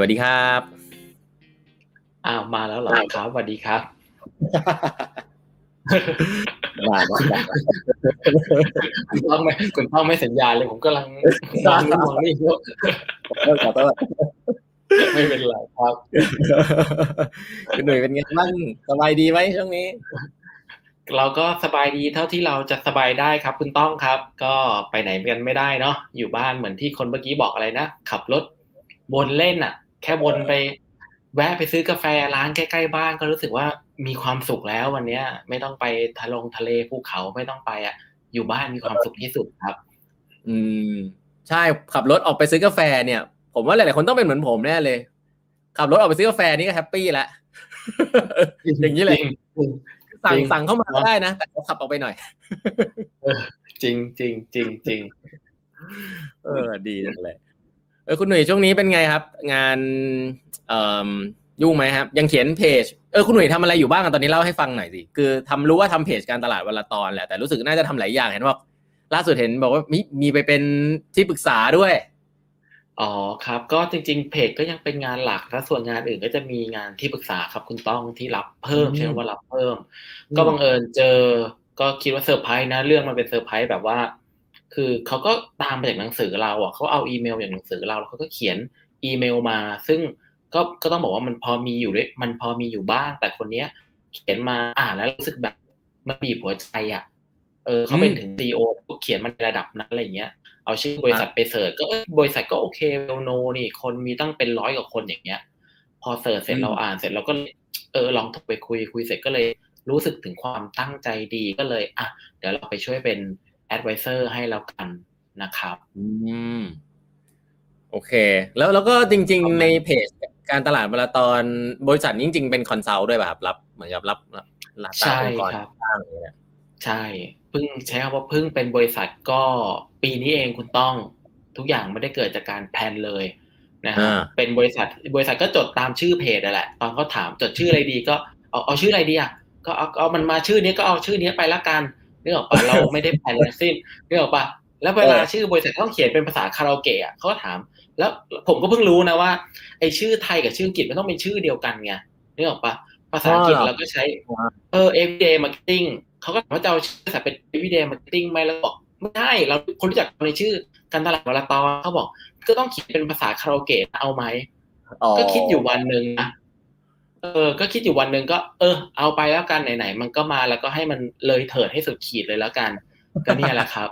สวัสดีครับอ้าวมาแล้วเหรอครับสวัสดีครับมาแล้วคุณต้องไม่คุณต้องไม่สัญญาณเลยผมกำลังมองนู่นมองนี่อยู่ขอโทษไม่เป็นไรครับคุณหนุ่ยเป็นไงบ้างสบายดีไหมช่วงนี้ เราก็สบายดีเท่าที่เราจะสบายได้ครับ คุณต้องครับ ก็ไปไหนกันไม่ได้เนาะอยู่บ้านเหมือนที่คนเมื่อกี้บอกอะไรนะขับรถวนเล่นอะ แค่วนไป แวะไปซื้อกาแฟร้านใกล้ๆบ้านก็รู้สึกว่ามีความสุขแล้ววันเนี้ย ไม่ต้องไปทะลงทะเลภูเขาไม่ต้องไปอะ อยู่บ้านมีความสุขที่สุดครับ อืม ใช่ขับรถออกไปซื้อกาแฟเนี่ย ผมว่าหลายๆคนต้องเป็นเหมือนผมแน่เลย ขับรถออกไปซื้อกาแฟนี่ก็แฮปปี้แล้วอย่างนี้เลยสั่งจริงสั่งเข้ามาก็ได้นะแต่เขาขับออกไปหน่อยจริงจริงจริงจริงเออดีจังเลยเออคุณหนุ่ยช่วงนี้เป็นไงครับ งานเอ่อยุ่งไหมครับ ยังเขียนเพจเออคุณหนุ่ยทำอะไรอยู่บ้างอะตอนนี้เล่าให้ฟังหน่อยสิคือทำรู้ว่าทำเพจการตลาดวันละตอนแหละแต่รู้สึกน่าจะทำหลายอย่างเห็นว่าล่าสุดเห็นบอกว่ามีมีไปเป็นที่ปรึกษาด้วยอ๋อครับก็จริง ๆ เพจก็ยังเป็นงานหลักแล้วส่วนงานอื่นก็จะมีงานที่ปรึกษาครับคุณต้องที่รับเพิ่มอืมใช่ไหมว่ารับเพิ่มอืมก็บังเอิญเจอก็คิดว่าเซอร์ไพรส์นะเรื่องมันเป็นเซอร์ไพรส์แบบว่า คือเขาก็ตามมาจากหนังสือเราอะเขาเอาอีเมลจากหนังสือเราแล้วเขาก็เขียนอีเมลมา ซึ่งก็ก็ต้องบอกว่ามันพอมีอยู่ด้วยมันพอมีอยู่บ้าง แต่คนเนี้ย เขียนมาอ่านแล้วรู้สึกแบบมันบีบหัวใจอะเออเขาเป็นถึง CEO เขียนมันระดับนั้นอะไรเงี้ยเอาชื่อบริษัทไป search ก็บริษัทก็โอเค well-known นี่ คนมีตั้งเป็นร้อยกว่าคนอย่างเงี้ย พอ search เสร็จเราอ่านเสร็จเราก็เลยเออลองโทรไปคุยคุยเสร็จก็เลยรู้สึกถึงความตั้งใจดีก็เลย อะ เดี๋ยวเราไปช่วยเป็น advisor ให้แล้วกันนะครับ อืม โอเค แล้วแล้วก็จริง ๆ ในเพจการตลาดวันละตอนบริษัทนี้จริง ๆ เป็น consult ด้วยป่ะครับรับ เหมือนกับรับรับรับใช่ตั้งองค์กรครับสร้างอย่างเงี้ยใช่เพิ่งใช้คำว่าเพิ่งเป็นบริษัทก็ปีนี้เองคุณต้องทุกอย่างไม่ได้เกิดจากการแพลนเลยนะฮะอ่าเป็นบริษัทบริษัทก็จดตามชื่อเพจนั่นแหละ ตอนเขาถามจดชื่ออะไรดีก็เอาเอาชื่ออะไรดีอะก็เอาเอามันมาชื่อนี้ก็เอาชื่อนี้ไปละกัน นึกออกปะเราไม่ได้แพลนทั้งสิ้นนึกออกปะแล้วเวลาชื่อบริษัทต้องเขียนเป็นภาษาคาราโอเกะอะเขาก็ถาม แล้วผมก็เพิ่งรู้นะว่าไอชื่อไทยกับชื่ออังกฤษมันต้องเป็นชื่อเดียวกันไงนึกออกปะภาษาอังกฤษเราก็ใช้เออ everyday marketing เขาก็ถามว่าจะเอาชื่อบริษัทเป็น everyday marketing ไหมแล้วบอกไม่ได้เราคนรู้จักในชื่อการตลาดวลาตอนเขาบอก ก็ต้องเขียนเป็นภาษาคาราโอเกะเอาไหมก็คิดอยู่วันหนึ่งนะ เออ ก็คิดอยู่วันหนึ่งก็ เออ เอาไปแล้วกันไหนๆมันก็มาแล้วก็ให้มันเลยเถิดให้สุดขีดเลยแล้วกัน ก็เนี่ยแหละครับ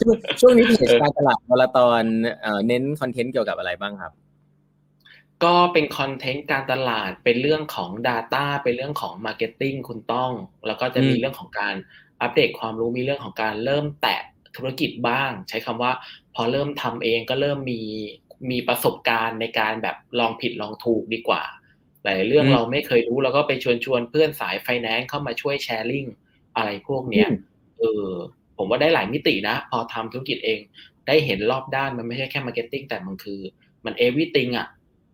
ช่วงช่วงนี้เพจการตลาดมาราตอนเอ่อเน้นคอนเทนต์เกี่ยวกับอะไรบ้างครับ ก็เป็นคอนเทนต์การตลาดเป็นเรื่องของ Data เป็นเรื่องของ Marketing คุณต้อง แล้วก็จะมีอืมเรื่องของการอัปเดตความรู้มีเรื่องของการเริ่มแตะธุรกิจบ้าง ใช้คำว่า พอเริ่มทำเองก็เริ่มมี มีประสบการณ์ในการแบบลองผิดลองถูกดีกว่า หลายเรื่องอืมเราไม่เคยรู้เราก็ไปชวนชวนเพื่อนสายไฟแนนซ์เข้ามาช่วย sharing อะไรพวกเนี้ยอืมเออผมว่าได้หลายมิตินะ พอทำธุรกิจเอง ได้เห็นรอบด้านมันไม่ใช่แค่ marketing แต่มันคือ มัน everything อะ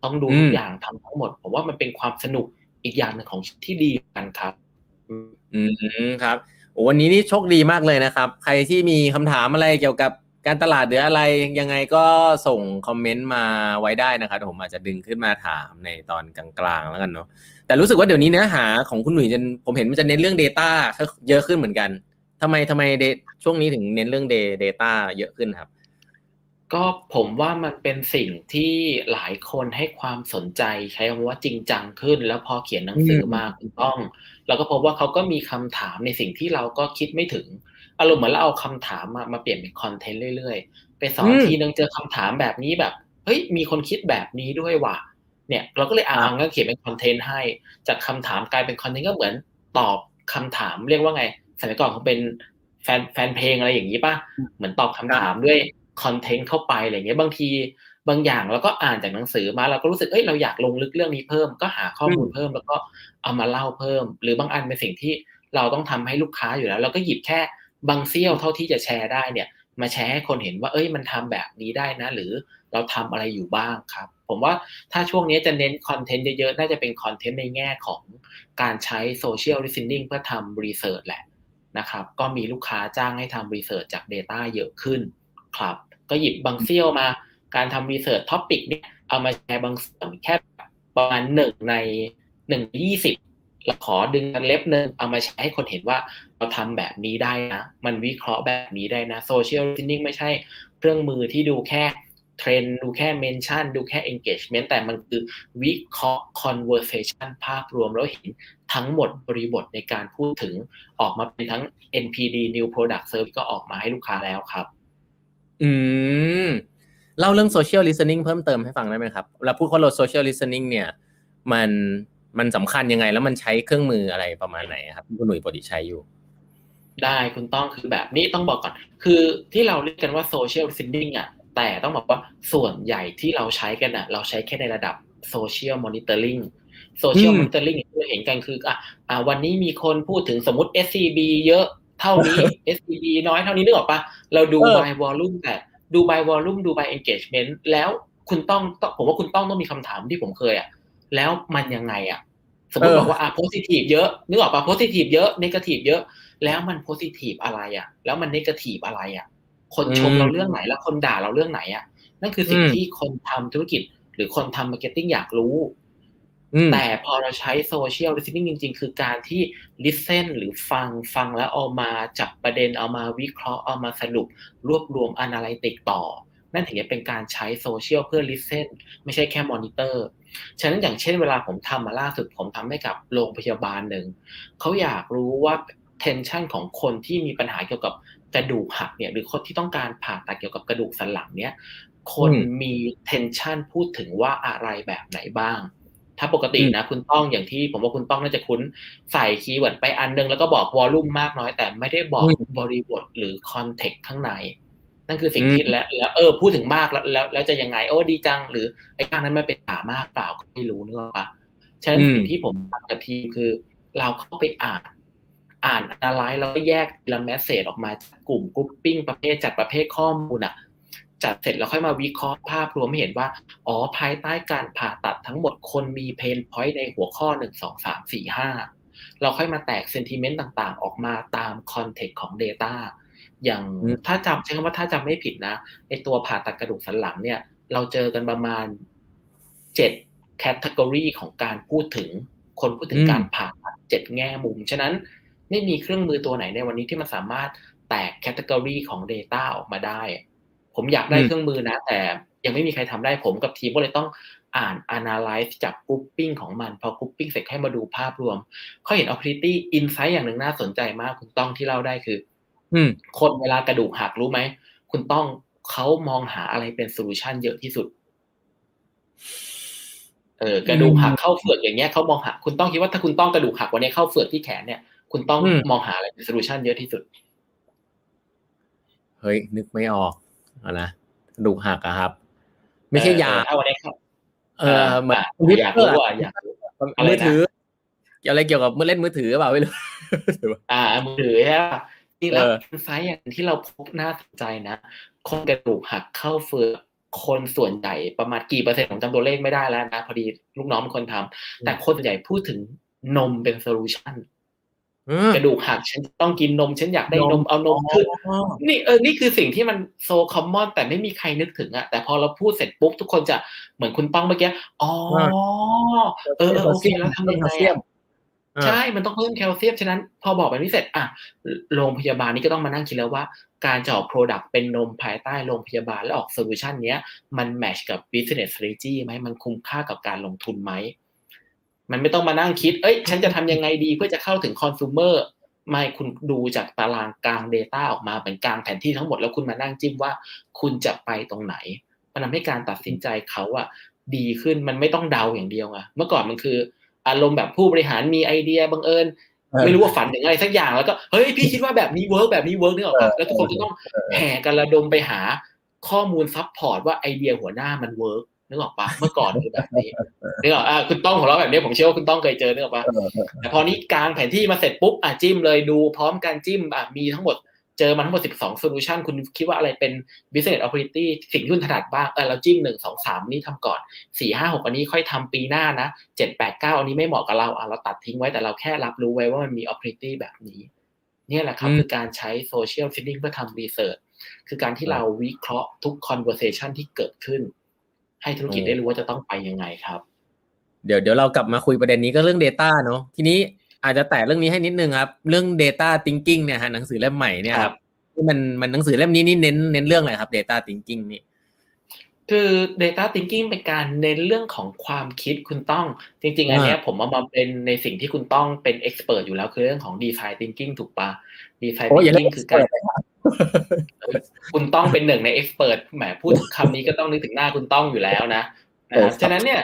ต้องดูทุอืกมอย่างทำทั้งหมด ผมว่ามันเป็นความสนุกอีกอย่างหนึ่งของที่ดีกันครับ อืมครับโอ้วันนี้นี่โชคดีมากเลยนะครับ ใครที่มีคำถามอะไรเกี่ยวกับ การตลาดหรืออะไรยังไงก็ส่งคอมเมนต์มาไว้ได้นะครับผมอาจจะดึงขึ้นมาถามในตอนกลางๆแล้วกันเนาะแต่รู้สึกว่าเดี๋ยวนี้เนื้อหาของคุณหนุ่ยจะผมเห็นมันจะเน้นเรื่อง Data เยอะขึ้นเหมือนกันทำไมทำไมช่วงนี้ถึงเน้นเรื่อง Data เยอะขึ้นครับ ก็ผมว่ามันเป็นสิ่งที่หลายคนให้ความสนใจใช้คำว่าจริงจังขึ้น แล้วพอเขียนหนังสือมาคุณต้องเราก็พบว่าเขาก็มีคำถามในสิ่งที่เราก็คิดไม่ถึง อารมณ์เหมือนเราเอาคำถามมามาเปลี่ยนเป็นคอนเทนต์เรื่อยๆ ไปสอนอืมทีนึงเจอคำถามแบบนี้แบบเฮ้ยมีคนคิดแบบนี้ด้วยว่ะเนี่ย เราก็เลยอ่านก็เขียนเป็นคอนเทนต์ให้ จากคำถามกลายเป็นคอนเทนต์ก็เหมือนตอบคำถามเรียกว่าไงสมัยก่อนเขาเป็นแฟนแฟนเพลงอะไรอย่างนี้ป่ะเหมือนตอบคำถามด้วย content เข้าไปอะไรเงี้ยบางทีบางอย่างเราก็อ่านจากหนังสือมาเราก็รู้สึกเอ้ยเราอยากลงลึกเรื่องนี้เพิ่มก็หาข้อมูลเพิ่มแล้วก็เอามาเล่าเพิ่ม หรือบางอันเป็นสิ่งที่เราต้องทำให้ลูกค้าอยู่แล้ว เราก็หยิบแค่ บางเสี้ยวเท่าที่จะแชร์ได้เนี่ย มาแชร์ให้คนเห็นว่า เอ้ยมันทำแบบนี้ได้นะ หรือเราทำอะไรอยู่บ้างครับ ผมว่าถ้าช่วงนี้จะเน้น content เยอะๆ น่าจะเป็น content ในแง่ของการใช้ social listening เพื่อทำ research แหละนะครับ ก็มีลูกค้าจ้างให้ทำ research จาก Data เยอะขึ้นครับ ก็หยิบบางเสี้ยวมา การทำ research topic เนี่ยเอามาแชร์บางส่วนแค่ประมาณหนึ่งในหนึ่งยี่สิบ เราขอดึงกันเล็บหนึ่งเอามาแชร์ให้คนเห็นว่าเราทำแบบนี้ได้นะ มันวิเคราะห์แบบนี้ได้นะโซเชียล i ิ t นิ่งไม่ใช่เครื่องมือที่ดูแค่เทรนดูแค่ mention ดูแค่ engagement แต่มันคือวิเคราะห์ conversation ภาพรวมแล้วเห็นทั้งหมดบริบทในการพูดถึงออกมาเป็นทั้ง NPD New Product Service ก็ออกมาให้ลูกค้าแล้วครับ อืม เล่าเรื่อง social listening เพิ่มเติมให้ฟังได้ไหมครับเราพูดว่าเรา social listening เนี่ย มัน มันสำคัญยังไง แล้วมันใช้เครื่องมืออะไรประมาณไหนครับคุณหนุ่ยปกติใช้อยู่ ได้คุณต้องคือแบบนี้ต้องบอกก่อน คือที่เราเรียกกันว่า social listening อะแต่ต้องบอกว่าส่วนใหญ่ที่เราใช้กันอะ เราใช้แค่ในระดับ social monitoring social อืม monitoring ที่เราเห็นกันคืออะอะวันนี้มีคนพูดถึงสมมติ SCB เยอะเท่านี้ SCB น้อยเท่านี้นึกออกปะเราดูเออ by volume แต่ดู by volume ดู by engagement แล้วคุณต้องต้องผมว่าคุณต้องต้องมีคำถามที่ผมเคยอะ แล้วมันยังไงอะ สมมติเออบอกว่าอะ positive เยอะนึกออกปะ positive เยอะ negative เยอะ แล้วมัน positive อะไรอะ แล้วมัน negative อะไรอะ คนชมอืมเราเรื่องไหนแล้วคนด่าเราเรื่องไหนอะ นั่นคือสิ่งอืมที่คนทำธุรกิจ หรือคนทำ marketing อยากรู้อืมแต่พอเราใช้ social listening จริง ๆ คือการที่ listen หรือฟังฟังแล้วเอามาจับประเด็นเอามาวิเคราะห์เอามาสรุป รวบรวม analytic ต่อ นั่นถึงจะเป็นการใช้โซเชียลเพื่อ listen ไม่ใช่แค่มอนิเตอร์ฉะนั้นอย่างเช่นเวลาผมทำมาล่าสุดผมทำให้กับโรงพยาบาลหนึ่งเขาอยากรู้ว่า tension ของคนที่มีปัญหาเกี่ยวกับกระดูกหักเนี่ยหรือคนที่ต้องการผ่าตัดเกี่ยวกับกระดูกสันหลังเนี่ยคนอืมมี tension พูดถึงว่าอะไรแบบไหนบ้าง ถ้าปกตินะคุณต้องอย่างที่ผมว่าคุณต้องน่าจะคุ้นใส่ keyword ไปอันนึงแล้วก็บอก volume มากน้อยแต่ไม่ได้บอกอืมบริบทหรือ context ข้างใน นั่นคือสิ่งอืมที่แล้วแล้วเออพูดถึงมากแล้วแล้วแล้วจะยังไงโอ้ดีจัง หรือไอ้ข้างนั้นมันเป็นป่ามากเปล่าก็ไม่รู้นึกออกปะฉะนั้นอืมสิ่งที่ผมทำกับทีมคือ เราเข้าไปอ่าน อ่านอะไรแล้วก็แยกทีละ message ออกมาจากกลุ่ม grouping ประเภทจัดประเภทข้อมูลอะจัดเสร็จแล้วค่อยมาวิเคราะห์ภาพรวมให้เห็นว่า อ๋อภายใต้การผ่าตัดทั้งหมดคนมี pain point ในหัวข้อหนึ่งสองสามสี่ห้าเราค่อยมาแตก sentiment ต่างๆ ออกมาตาม context ของ Data อย่างอืมถ้าจำใช้คำว่าถ้าจำไม่ผิดนะในตัวผ่าตัดกระดูกสันหลังเนี่ย เราเจอกันประมาณเจ็ด category ของการพูดถึงคนพูดถึงอืมการผ่าตัดเจ็ดแง่มุม ฉะนั้นไม่มีเครื่องมือตัวไหนในวันนี้ที่มันสามารถแตก category ของ Data ออกมาได้ ผมอยากได้อืมเครื่องมือนะ แต่ยังไม่มีใครทำได้ผมกับทีมก็เลยต้องอ่าน analyze จาก grouping ของมัน พอ grouping เสร็จให้มาดูภาพรวมเขาเห็น opportunity insight อย่างหนึ่งน่าสนใจมากคุณต้องที่เล่าได้คือ อืมคนเวลากระดูกหักรู้ไหมคุณต้องเขามองหาอะไรเป็น solution เยอะที่สุด เออกระดูกหักเข้าเฝือกอย่างเงี้ยเขามองหาคุณต้องคิดว่าถ้าคุณต้องกระดูกหักวันนี้เข้าเฝือกที่แขนเนี่ย คุณต้องอืมมองหาอะไรเป็น solution เยอะที่สุด เฮ้ย นึกไม่ออกเอานะกระดูกหักอะครับ ไม่ใช่ยาเออถ้าวันนี้เข้าเออเหมือนอะคอมพิวเตอร์อยากรู้อะอะอยากรู้อะไรนะมือถือเกี่ยวอะไรเกี่ยวกับมือเล่นมือถือหรือเปล่าไม่รู้อ่ามือถือใช่ป่ะ จริงแล้วเออ insight อย่างที่เราพบน่าสนใจนะคนกระดูกหักเข้าเฝือกคนส่วนใหญ่ประมาณกี่เปอร์เซ็นต์ผมจำตัวเลขไม่ได้แล้วนะพอดีลูกน้องเป็นคนทำแต่คนส่วนใหญ่พูดถึงนมเป็น solution อืมกระดูกหักฉันต้องกินนม ฉันอยากได้นมมเอานมขึ้นนี่เออนี่คือสิ่งที่มัน so common แต่ไม่มีใครนึกถึงอะแต่พอเราพูดเสร็จปุ๊บทุกคนจะเหมือนคุณต้องเมื่อกี้อ๋อเออเออโอเคแล้วทำยังไง ใช่มันต้องเพิ่มแคลเซียมฉะนั้นพอบอกแบบนี้เสร็จอะโรงพยาบาลนี้ก็ต้องมานั่งคิดแล้วว่า การจะออก product เป็นนมภายใต้โรงพยาบาลและออก solution เนี้ยมัน match กับ business strategy ไหมมันคุ้มค่ากับการลงทุนไหมมันไม่ต้องมานั่งคิด เอ้ย ฉันจะทำยังไงดีเพื่อจะเข้าถึงคอน sumer ไม่คุณดูจากตารางกลาง Data ออกมาเป็นกางแผนที่ทั้งหมดแล้วคุณมานั่งจิ้มว่า คุณจะไปตรงไหน มันทำให้การตัดสินใจเขาอะดีขึ้นมันไม่ต้องเดาอย่างเดียวไงเมื่อก่อนมันคือ อารมณ์แบบผู้บริหารมีไอเดียบังเอิญเออไม่รู้ว่าฝันถึงอะไรสักอย่างแล้วก็เฮ้ยพี่คิดว่าแบบนี้ work แบบนี้ work นึกออกปะเออแล้วทุกคนก็ต้องเออแห่กันระดมไปหาข้อมูล support ว่าไอเดียหัวหน้ามัน work นึกออกปะเมื่อก่อนคือแบบนี้นึกออกอะคุณต้องของเราแบบนี้ผมเชื่อว่าคุณต้องเคยเจอนึกออกปะเออเออแต่พอนี้กางแผนที่มาเสร็จปุ๊บอะจิ้มเลยดูพร้อมกันจิ้มอะมีทั้งหมด เจอมาทั้งหมด 12 solution คุณคิดว่าอะไรเป็น business opportunity สิ่งที่คุณถนัดบ้างเออเราจิ้มหนึ่งสองสามนี่ทำก่อนสี่ห้าหกอันนี้ค่อยทำปีหน้านะเจ็ดแปดเก้าอันนี้ไม่เหมาะกับเราอะเราตัดทิ้งไว้แต่เราแค่รับรู้ไว้ว่ามันมี opportunity แบบนี้ เนี่ยแหละครับอืมคือการใช้ social listening เพื่อทำ research คือการที่เราวิเคราะห์ทุก conversation ที่เกิดขึ้น ให้ธุรกิจได้รู้ว่าจะต้องไปยังไงครับ เดี๋ยวเดี๋ยวเรากลับมาคุยประเด็นนี้ก็เรื่อง Data เนาะทีนี้ อาจจะแตะเรื่องนี้ให้นิดนึงครับ เรื่อง Data Thinking เนี่ยฮะหนังสือเล่มใหม่เนี่ยครับมันมันหนังสือเล่มนี้นี่เน้นเน้นเรื่องอะไรครับ Data Thinking นี่คือ data thinking เป็นการเน้นเรื่องของความคิดคุณต้อง จริง ๆ อันเนี้ยผมเอามาเป็นในสิ่งที่คุณต้องเป็น expert อยู่แล้วคือเรื่องของ design thinking ถูกปะ design โอ้ยอย่าเรีย thinking กคือการ expert คุณต้องเป็นหนึ่งใน expert แหมพูดคำนี้ก็ต้องนึกถึงหน้าคุณต้องอยู่แล้วนะนะครับฉะนั้นเนี่ย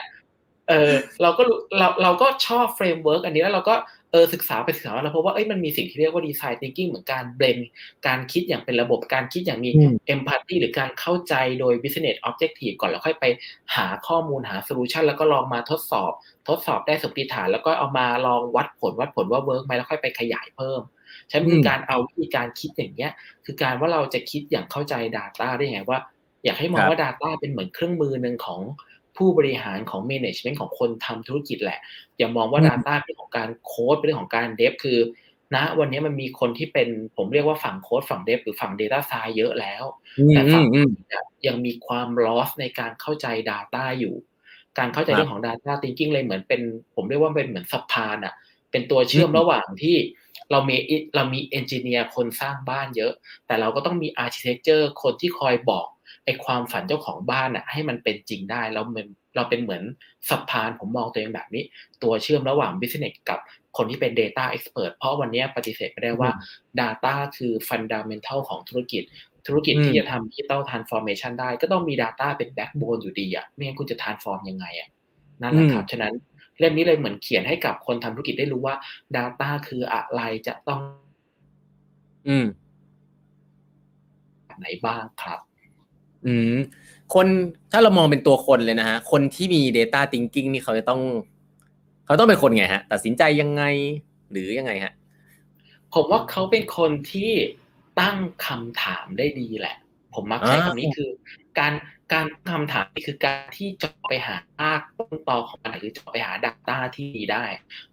เออเราก็รู้เราเราก็ชอบ framework อันนี้แล้วเราก็ เออศึกษาไปศึกษามาแล้วพบว่าเอ้ยมันมีสิ่งที่เรียกว่า design thinking เหมือนการ blend การคิดอย่างเป็นระบบการคิดอย่างมีอืม empathy หรือการเข้าใจโดย business objective ก่อนแล้วค่อยไปหาข้อมูลหา solution แล้วก็ลองมาทดสอบ ทดสอบได้สมมติฐาน แล้วก็เอามาลองวัดผลวัดผลว่า work ไหมแล้วค่อยไปขยายเพิ่มใช้คือการเอาวิธีการคิดอย่างเงี้ย คือการว่าเราจะคิดอย่างเข้าใจ Data ได้ไงว่า อยากให้มองว่า Data เป็นเหมือนเครื่องมือหนึ่งของ ผู้บริหารของ management ของคนทำธุรกิจแหละ อย่ามองว่าอืม Data เป็นของการโค้ดเป็นเรื่องของการเดฟคือณวันนี้มันมีคนที่เป็นผมเรียกว่าฝั่งโค้ดฝั่งเดฟหรือฝั่ง Data s c i e n c e เยอะแล้วอืมแต่อืฝั่งมอืมเนี่ยยังมีความ loss ในการเข้าใจ Data อยู่ การเข้าใจครับเรื่องของ Data Thinking เลยเหมือนเป็น ผมเรียกว่าเป็นเหมือนสะพานอะเป็นตัวเชื่อมอืมระหว่างที่เรามีเรามีเอนจิเนียร์คนสร้างบ้านเยอะ แต่เราก็ต้องมี Architecture คนที่คอยบอก ไอ้ความฝันเจ้าของบ้านอะให้มันเป็นจริงได้แล้วมันเราเป็นเหมือนสะพานผมมองตัวเองแบบนี้ ตัวเชื่อมระหว่าง Business กับคนที่เป็น Data Expert เพราะวันนี้ปฏิเสธไม่ได้ว่า Data คือ Fundamental ของธุรกิจ ธุรกิจอืมที่จะทำ Digital Transformation ได้ ก็ต้องมี Data เป็น Backbone อยู่ดีอะไม่งั้นคุณจะ Transform ยังไงอะนั่นแหละครับฉะนั้นเล่มนี้เลยเหมือนเขียนให้กับคนทำธุรกิจได้รู้ว่า Data คืออะไรจะต้อง อืมแบบไหนบ้างครับ อืมคนถ้าเรามองเป็นตัวคนเลยนะฮะคนที่มี Data Thinking นี่เขาจะต้อง เขาต้องเป็นคนไงฮะ ตัดสินใจยังไงหรือยังไงฮะ ผมว่าเขาเป็นคนที่ตั้งคำถามได้ดีแหละ ผมมักใช้คำนี้คือ การการคำถามนี่คือการที่เจาะไปหารากต้นตอของมันหรือเจาะไปหา Data ที่ดีได้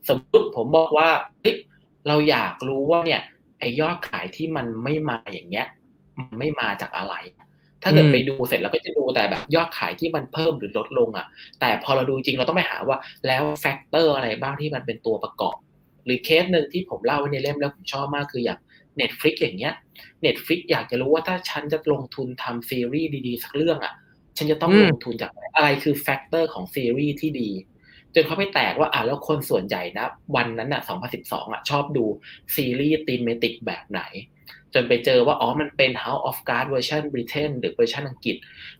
สมมติผมบอกว่าเฮ้ยเราอยากรู้ว่าเนี่ยไอยอดขายที่มันไม่มาอย่างเงี้ย มันไม่มาจากอะไร ถ้าเกิดอืมไปดูเสร็จเราก็จะดูแต่แบบยอดขายที่มันเพิ่มหรือลดลงอะ แต่พอเราดูจริงเราต้องไปหาว่าแล้ว factor อะไรบ้างที่มันเป็นตัวประกอบ หรือเคสหนึ่งที่ผมเล่าไว้ในเล่มแล้วผมชอบมากคืออย่าง Netflix อย่างเงี้ย Netflix อยากจะรู้ว่าถ้าฉันจะลงทุนทำซีรีส์ดีๆ สักเรื่องอะ ฉันจะต้องอืมลงทุนจากอะไรอะไรคือ factor ของซีรีส์ที่ดีจนเขาไปแตกว่าอะแล้วคนส่วนใหญ่นะ วันนั้นอะ 2012 อะ ชอบดูซีรีส์ thematic แบบไหน จนไปเจอว่าอ๋อมันเป็น House of Cards เวอร์ชันบริเตนหรือเวอร์ชันอังกฤษ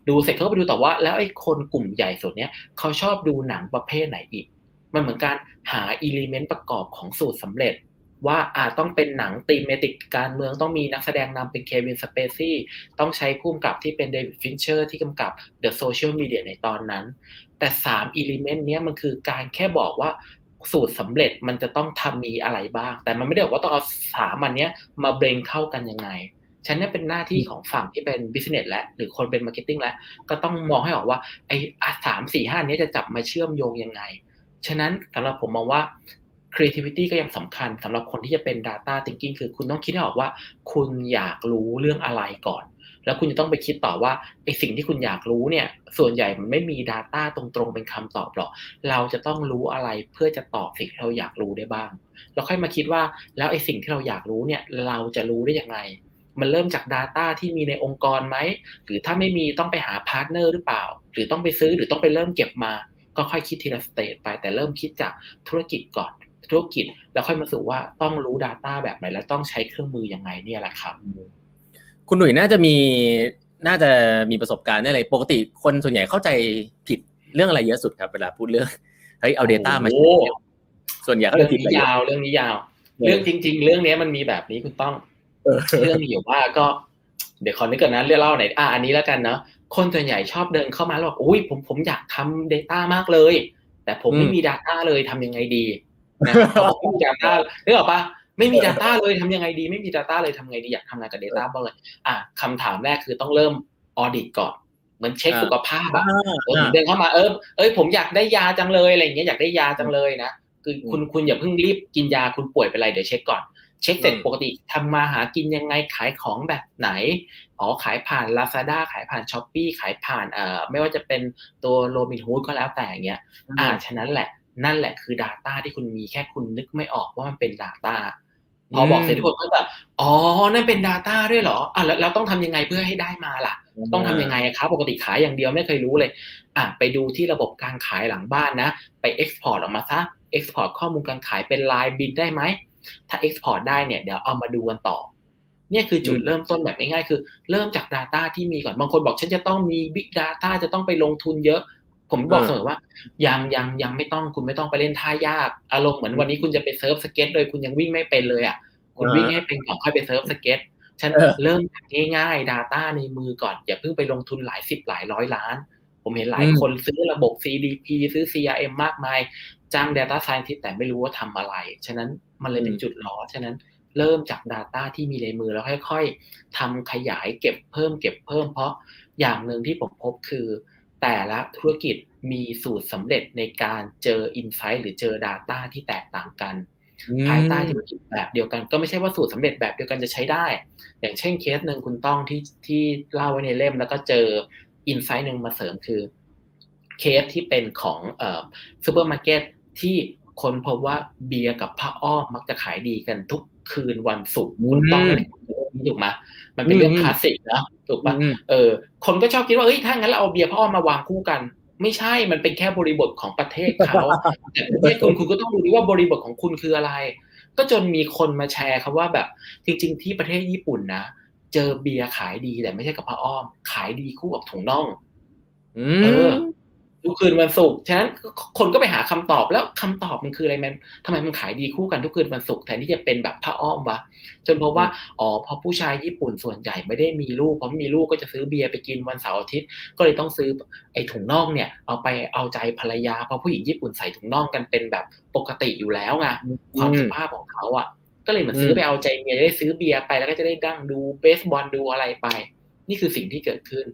ดูเสร็จเขาก็ไปดูต่อว่า แล้วไอ้คนกลุ่มใหญ่ส่วนเนี้ยเขาชอบดูหนังประเภทไหนอีก มันเหมือนการหา element ประกอบของสูตรสำเร็จ ว่าอาจต้องเป็นหนัง thematic การเมืองต้องมีนักแสดงนำเป็น Kevin Spacey ต้องใช้ผู้กำกับที่เป็น David Fincher ที่กำกับ The Social Media ในตอนนั้น แต่3 element เนี้ยมันคือการแค่บอกว่า สูตรสำเร็จมันจะต้องทำมีอะไรบ้าง แต่มันไม่ได้บอกว่าต้องเอาสามอันเนี้ยมาเบรนเข้ากันยังไงฉันเนี่ยเป็นหน้าที่ของฝั่งที่เป็น business และ หรือคนเป็น marketing และก็ต้องมองให้ออกว่าไอ้สามสี่ห้านี้ยจะจับมาเชื่อมโยงยังไง ฉะนั้นสำหรับผมมองว่า creativity ก็ยังสำคัญสำหรับคนที่จะเป็น data thinking คือคุณต้องคิดให้ออกว่า คุณอยากรู้เรื่องอะไรก่อน แล้วคุณจะต้องไปคิดต่อว่าไอสิ่งที่คุณอยากรู้เนี่ย ส่วนใหญ่มันไม่มี Data ตรงๆ เป็นคำตอบหรอก เราจะต้องรู้อะไรเพื่อจะตอบสิ่งที่เราอยากรู้ได้บ้าง เราค่อยมาคิดว่าแล้วไอสิ่งที่เราอยากรู้เนี่ย เราจะรู้ได้ยังไง มันเริ่มจาก Data ที่มีในองค์กรไหม หรือถ้าไม่มีต้องไปหา partner หรือเปล่า หรือต้องไปซื้อหรือต้องไปเริ่มเก็บมา ก็ค่อยคิดทีละ stage ไป แต่เริ่มคิดจากธุรกิจก่อนธุรกิจแล้วค่อยมาสู่ว่าต้องรู้ Data แบบไหน และต้องใช้เครื่องมือยังไงเนี่ยแหละครับ คุณหนุ่ยน่าจะมีน่าจะมีประสบการณ์อะไรปกติคนส่วนใหญ่เข้าใจผิดเรื่องอะไรเยอะสุดครับ เวลาพูดเรื่องเฮ้ยเอา Data มาใช้โอ้ส่วนใหญ่เขาเรื่อจะงผิดนี้อะไรเยอะยาวเรื่องนี้ยาว เรื่องจริง ๆ เรื่องนี้มันมีแบบนี้คุณต้องเออเรื่องมีอยู่ว่าก็เดี๋ยวขอนึกก่อนนะเรื่องเล่าไหนอยอะอันนี้แล้วกันเนาะคนส่วนใหญ่ชอบเดินเข้ามาแล้วบอกอุ้ยผมผมอยากทำ Data มากเลย แต่ผมไม่มี Data เลยทำยังไงดีนะครับผมไม่มี Data นึกออกปะ ไม่มี Data เลยทำยังไงดี ไม่มี Data เลยทำไงดีอยากทำงานกับ Data บ้างเลยอะคำถามแรกคือต้องเริ่มออดิตก่อนเหมือนเช็คสุขภาพอะเออเดินเข้ามาเออเอ้ยผมอยากได้ยาจังเลยอะไรอย่างเงี้ยอยากได้ยาจังเลยนะคือคุณคุณอย่าเพิ่งรีบกินยาคุณป่วยเป็นไรเดี๋ยวเช็คก่อนเช็คเสร็จอืมปกติทำมาหากินยังไงขายของแบบไหนอ๋อขายผ่าน Lazada ขายผ่าน s h อ p e e ขายผ่านเอ่อไม่ว่าจะเป็นตัว Robinhood ก็แล้วแต่เงี้ยอ่าฉะนั้นแหละนั่นแหละคือ Data ที่คุณมีแค่คุณนึกไม่ออกว่ามันเป็น Data พอบอกเสร็จทุกคนก็แบบอ๋อนั่นเป็น Data ด้วยเหรออะแล้วแล้วต้องทำยังไงเพื่อให้ได้มาล่ะ ต้องทำยังไงอะครับปกติขายอย่างเดียวไม่เคยรู้เลยอะไปดูที่ระบบการขายหลังบ้านนะ ไป Export ออกมาซะ Export ข้อมูลการขายเป็นลายบินได้ไหมถ้า Export ได้เนี่ยเดี๋ยวเอามาดูกันต่อเนี่ยคือจุดอืมเริ่มต้นแบบง่ายๆคือ เริ่มจาก Data ที่มีก่อนบางคนบอกฉันจะต้องมี Big Data จะต้องไปลงทุนเยอะ ผมบอกเสมอว่ายังยังยังไม่ต้องคุณไม่ต้องไปเล่นท่ายาก อารมณ์เหมือนวันนี้คุณจะไปเซิร์ฟสเก็ตโดยคุณยังวิ่งไม่เป็นเลยอะคุณวิ่งให้เป็นก่อนค่อยไปเซิร์ฟสเก็ตฉันเออเริ่มจากง่ายๆ Data ในมือก่อน อย่าเพิ่งไปลงทุนหลายสิบหลายร้อยล้าน ผมเห็นหลายอืมคนซื้อระบบ CDP ซื้อ CRM มากมาย จ้าง Data Scientist แต่ไม่รู้ว่าทำอะไร ฉะนั้นมันเลยเป็นจุดล้อฉะนั้นเริ่มจาก Data ที่มีในมือแล้วค่อยๆทำขยายเก็บเพิ่มเก็บเพิ่มเพราะอย่างหนึ่งที่ผมพบคือ แต่ละธุรกิจมีสูตรสำเร็จในการเจอ Insight หรือเจอ Data ที่แตกต่างกัน ภายใต้ธุรกิจแบบเดียวกัน ก็ไม่ใช่ว่าสูตรสำเร็จแบบเดียวกันจะใช้ได้ อย่างเช่นเคสหนึ่งคุณต้องที่ที่เล่าไว้ในเล่ม แล้วก็เจอ insight หนึ่งมาเสริมคือเคสที่เป็นของเอ่อซูเปอร์มาร์เก็ตที่คนพบว่าเบียร์กับผ้าอ้อมมักจะขายดีกันทุกคืนวันศุกร์คุณต้องอืม ถูกไหมมันเป็นเรื่องอืมคลาสสิกนะถูกปะอืมเออ คนก็ชอบคิดว่าเอ้ยถ้างั้นเราเอาเบียร์พ่อมาวางคู่กัน ไม่ใช่มันเป็นแค่บริบทของประเทศเขาแต่ประเทศคุณคุณก็ต้องดูดีว่าบริบทของคุณคืออะไร ก็จนมีคนมาแชร์ครับว่าแบบ จริง ๆ ที่ประเทศญี่ปุ่นนะเจอเบียร์ขายดีแต่ไม่ใช่กับผ้าอ้อม ขายดีคู่กับถุงน่องอืเอมอ ทุกคืนวันศุกร์ฉะนั้นคนก็ไปหาคำตอบแล้วคำตอบมันคืออะไรมันทำไมมันขายดีคู่กันทุกคืนวันศุกร์แทนที่จะเป็นแบบผ้าอ้อมวะจนพบว่าอ๋อพอผู้ชายญี่ปุ่นส่วนใหญ่ไม่ได้มีลูกเพราะมีลูกก็จะซื้อเบียร์ไปกินวันเสาร์อาทิตย์ ก็เลยต้องซื้อไอ้ถุงน่องเนี่ย เอาไปเอาใจภรรยาเพราะผู้หญิงญี่ปุ่นใส่ถุงน่องกันเป็นแบบปกติอยู่แล้วไงความสุภาพของเขาอะ ก็เลยเหมือนซื้อไปเอาใจเมียได้ซื้อเบียร์ไปแล้วก็จะได้ดั้งดูเบสบอลดูอะไรไป นี่คือสิ่งที่เกิดขึ้น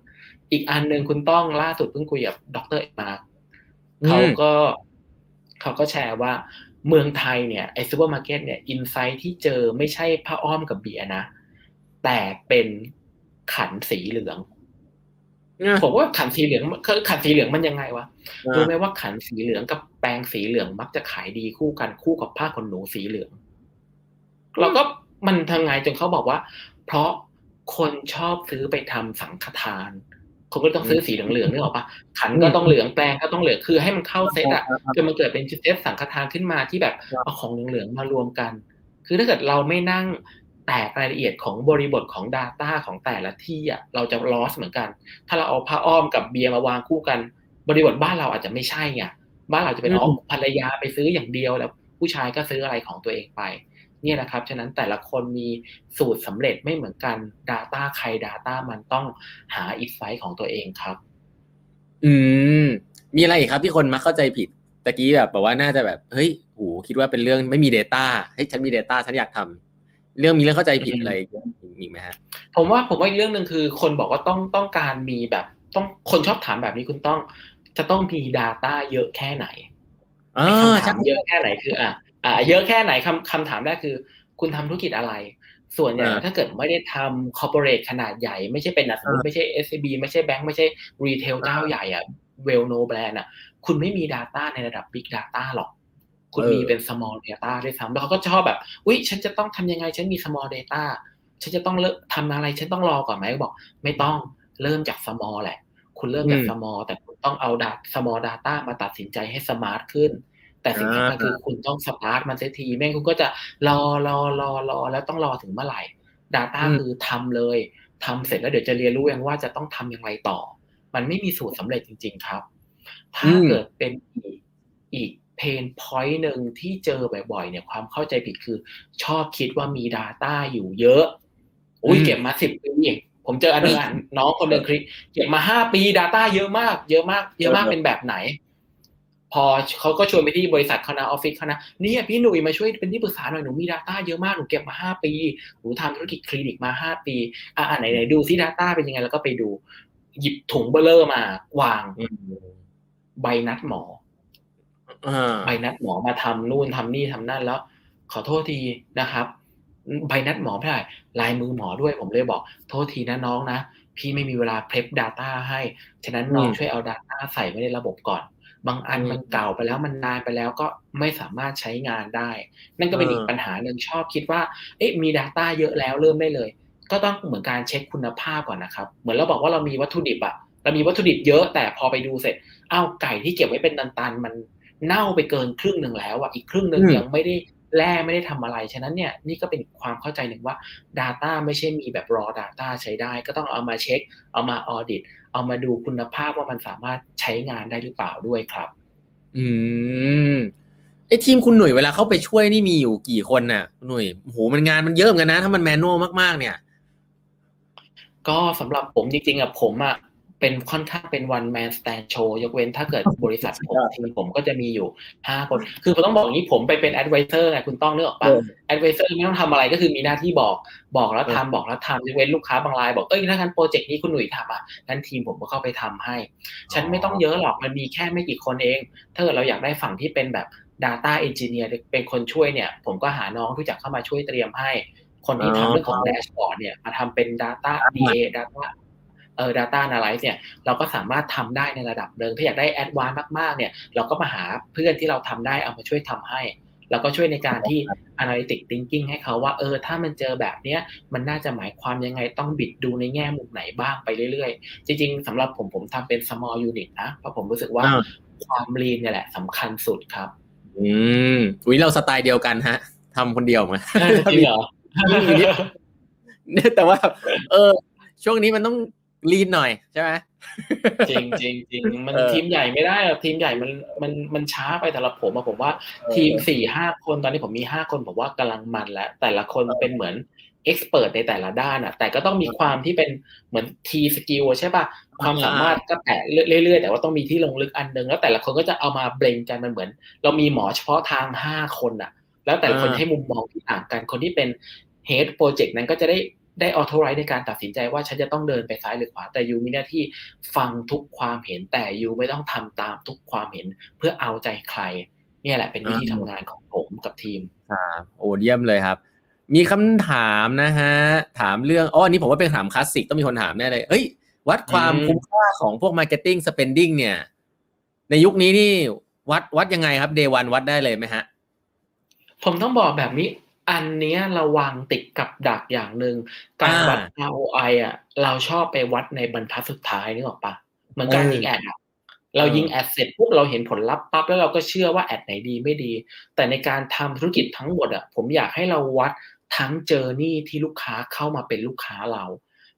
อีกอันหนึ่งคุณต้องล่าสุดเพิ่งคุยกับดรเอกมาอืมเขาก็เขาก็แชร์ว่าเมืองไทยเนี่ยไอซูเปอร์มาร์เก็ตเนี่ย insight ที่เจอไม่ใช่ผ้าอ้อมกับเบียร์นะ แต่เป็นขันสีเหลืองผมว่าขันสีเหลืองคือขันสีเหลืองมันยังไงวะรู้ไหมว่าขันสีเหลืองกับแปรงสีเหลืองมักจะขายดีคู่กันคู่กับผ้าขนหนูสีเหลืองเราก็มันทำไงจนเขาบอกว่า เพราะคนชอบซื้อไปทำสังฆทาน คนก็ต้องซื้อสีเหลืองๆนึกออกปะขันก็ต้องเหลืองแปรงก็ต้องเหลืองคือให้มันเข้าเซตอะจนมันเกิดเป็นเซตสังฆทานขึ้นมาที่แบบเอาของเหลืองๆมารวมกัน คือถ้าเกิดเราไม่นั่งแตกรายละเอียดของบริบทของ Data ของแต่ละที่อะเราจะ loss เหมือนกัน ถ้าเราเอาผ้าอ้อมกับเบียร์มาวางคู่กัน บริบทบ้านเราอาจจะไม่ใช่ไงบ้านเราจะเป็นอืมอ๋อภรรยาไปซื้ออย่างเดียวแล้วผู้ชายก็ซื้ออะไรของตัวเองไป เนี่ยนะครับ ฉะนั้นแต่ละคนมีสูตรสำเร็จไม่เหมือนกัน Data ใคร Data มันต้องหาอินไซต์ของตัวเองครับ อืม มีอะไรอีกครับที่คนมักเข้าใจผิดตะกี้แบบบอกว่าน่าจะแบบเฮ้ยโหคิดว่าเป็นเรื่องไม่มี Data เฮ้ยฉันมี Data ฉันอยากทำเรื่องมีเรื่องเข้าใจผิดอืมอะไรอีกไหมฮะผมว่าผมว่าอีกเรื่องหนึ่งคือ คนบอกว่าต้องต้องการมีแบบ ต้องคนชอบถามแบบนี้คุณต้องจะต้องมี Data เยอะแค่ไหนอ่าคำใช่ถามเยอะแค่ไหนคืออะ อ่าเยอะแค่ไหนคำคำถามแรกคือ คุณทำธุรกิจอะไร ส่วนใหญ่อ่าถ้าเกิดไม่ได้ทำคอร์ปอเรทขนาดใหญ่ ไม่ใช่เป็นอะสมมติไม่ใช่ SCB ไม่ใช่แบงก์ไม่ใช่รีเทลเจ้าใหญ่อะเวลโนแบรนด์อะ คุณไม่มี Data ในระดับ Big Data หรอก คุณมีเป็น small data ด้วยซ้ำแล้วเขาก็ชอบแบบอุ๊ย ฉันจะต้องทำยังไง ฉันมี small data ฉันจะต้องเลิกทำอะไร ฉันต้องรอก่อนไหมบอก ไม่ต้องเริ่มจาก small แหละ คุณเริ่มจากอืม small แต่คุณต้องเอา data small data มาตัดสินใจให้ smart ขึ้น แต่สิ่งสำคัญอ่าคือคุณต้อง start มันเสียทีไม่งั้นคุณก็จะรอรอรอรอแล้วต้องรอถึงเมื่อไหร่ data อืมคือทำเลยทำเสร็จแล้วเดี๋ยวจะเรียนรู้เองว่าจะต้องทำอย่างไรต่อ มันไม่มีสูตรสำเร็จจริง ๆ ครับ ถ้าเกิดเป็นอีกอีกเพนพอยต์หนึ่งที่เจอบ่อยๆเนี่ยความเข้าใจผิดคือ ชอบคิดว่ามี Data อยู่เยอะอุ้ยอืมเก็บมาสิบปีเองผมเจออันหนึงอะน้องคนหนึ่งคลินิกเก็บมาห้าปี Data เยอะมาก เยอะมาก เยอะมากเออเป็นแบบไหน พอเขาก็ชวนไปที่บริษัทเขานะออฟฟิศเขานะเนี่ยพี่หนุ่ยมาช่วยเป็นที่ปรึกษาหน่อยหนูมี Data เยอะมากหนูเก็บมาห้าปีหนูทำธุรกิจคลินิกมาห้าปี อะอะไหนไหนดูซิ Data เป็นยังไงแล้วก็ไปดู หยิบถุงเบ้อเร่อมาวางอืมใบนัดหมออ่าไปนัดหมอมาทำนู่นทำนี่ทำนั่นแล้ว ขอโทษทีนะครับใบนัดหมอไม่ได้ลายมือหมอด้วยผมเลยบอก โทษทีนะน้องนะ พี่ไม่มีเวลาเพลฟ Data ให้ ฉะนั้นน้องช่วยเอา Data ใส่ไว้ในระบบก่อน บางอันมันเก่าไปแล้วมันนานไปแล้วก็ไม่สามารถใช้งานได้ นั่นก็เป็นอีกปัญหาหนึ่งชอบคิดว่า เอ๊ะมี Data เยอะแล้วเริ่มได้เลย ก็ต้องเหมือนการเช็คคุณภาพก่อนนะครับ เหมือนเราบอกว่าเรามีวัตถุดิบอะเรามีวัตถุดิบเยอะแต่พอไปดูเสร็จอ้าวไก่ที่เก็บไว้เป็นตันๆมันเน่าไปเกินครึ่งหนึ่งแล้วอะอีกครึ่งหนึ่งยังไม่ได้ แร่ไม่ได้ทำอะไร ฉะนั้นเนี่ยนี่ก็เป็นความเข้าใจหนึ่งว่า Data ไม่ใช่มีแบบ raw data ใช้ได้ ก็ต้องเอามาเช็ค เอามา audit เอามาดูคุณภาพว่ามันสามารถใช้งานได้หรือเปล่าด้วยครับ อืมไอทีมคุณหนุ่ยเวลาเข้าไปช่วยนี่มีอยู่กี่คนน่ะหนุ่ยโหมันงานมันเยอะเหมือนกันนะ ถ้ามันแมนนวลมากๆ เนี่ย ก็สำหรับผมจริงๆอะผมอะ เป็นค่อนข้างเป็น one man stand show ยกเว้นถ้าเกิดบริษัทผมทีมผมก็จะมีอยู่ห้าคน คือผมต้องบอกอย่างนี้ผมไปเป็น advisor ไงคุณต้องนึกออกปะ advisor ไม่ต้องทำอะไรก็คือมีหน้าที่บอกบอกแล้วทำบอกแล้วทำยกเว้นลูกค้าบางรายบอกเอ้ยถ้างั้นโปรเจกต์นี้คุณหนุ่ยทำอะงั้นทีมผมก็เข้าไปทำให้ ฉันไม่ต้องเยอะหรอกมันมีแค่ไม่กี่คนเอง ถ้าเกิดเราอยากได้ฝั่งที่เป็นแบบ data engineer เป็นคนช่วยเนี่ย ผมก็หาน้องที่จะเข้ามาช่วยเตรียมให้ คนที่ทำเรื่องของ dashboard เนี่ยมาทำเป็น data DA data เออ data analyze เนี่ยเราก็สามารถทำได้ในระดับหนึ่งถ้าอยากได้ advanced มากๆเนี่ยเราก็มาหาเพื่อนที่เราทำได้เอามาช่วยทำให้ แล้วก็ช่วยในการที่ analytic thinking ให้เขาว่าเออถ้ามันเจอแบบเนี้ยมันน่าจะหมายความยังไงต้องบิดดูในแง่มุมไหนบ้างไปเรื่อยๆ จริงๆสำหรับผมผมทำเป็น small unit นะเพราะผมรู้สึกว่าอ่าความ lean เนี่ยแหละสำคัญสุดครับ อืมอุ้ยเราสไตล์เดียวกันฮะทำคนเดียวมาจริงเหรอเนี่ยแต่ว่า เออ ช่วงนี้มันต้อง lean หน่อยใช่ไหมจริงจริงจริงมันเออทีมใหญ่ไม่ได้หรอกทีมใหญ่มันมันมันช้าไปแต่ละผมอะผมว่าเออทีมสี่ห้าคนตอนนี้ผมมีห้าคนผมว่ากำลังมันแล้วแต่ละคนเป็นเหมือน expert ในแต่ละด้านอะแต่ก็ต้องมีความที่เป็นเหมือน T skill ใช่ป่ะความสามารถก็แตะเรื่อยๆ แต่ว่าต้องมีที่ลงลึกอันหนึง แล้วแต่ละคนก็จะเอามา blend กันมันเหมือน เรามีหมอเฉพาะทางห้าคนอะแล้วแต่ละคนอ่าให้มุมมองที่ต่างกันคนที่เป็น head project นั้นก็จะได้ ได้ authority ในการตัดสินใจว่าฉันจะต้องเดินไปซ้ายหรือขวา แต่ you มีหน้าที่ฟังทุกความเห็นแต่ you ไม่ต้องทำตามทุกความเห็นเพื่อเอาใจใคร เนี่ยแหละเป็นวิธีทำงานของผมกับทีมครับโอ้เยี่ยมเลยครับ มีคำถามนะฮะ ถามเรื่องอ๋ออันนี้ผมว่าเป็นคำถามคลาสสิกต้องมีคนถามแน่เลยเอ้ย วัดความอืมคุ้มค่าของพวก Marketing Spending เนี่ย ในยุคนี้นี่วัดวัดยังไงครับ Day One วัดได้เลยไหมฮะ ผมต้องบอกแบบนี้ อันเนี้ยระวังติดกับดักอย่างหนึ่งการอ่าวัด ROI อะ เราชอบไปวัดในบรรทัดสุดท้ายนึกออกปะเหมือนการเออยิงแอดอะเรายิงแอดเสร็จปุ๊บเราเห็นผลลัพธ์ปั๊บแล้วเราก็เชื่อว่าแอดไหนดีไม่ดี แต่ในการทำธุรกิจทั้งหมดอะผมอยากให้เราวัดทั้ง journey ที่ลูกค้าเข้ามาเป็นลูกค้าเรา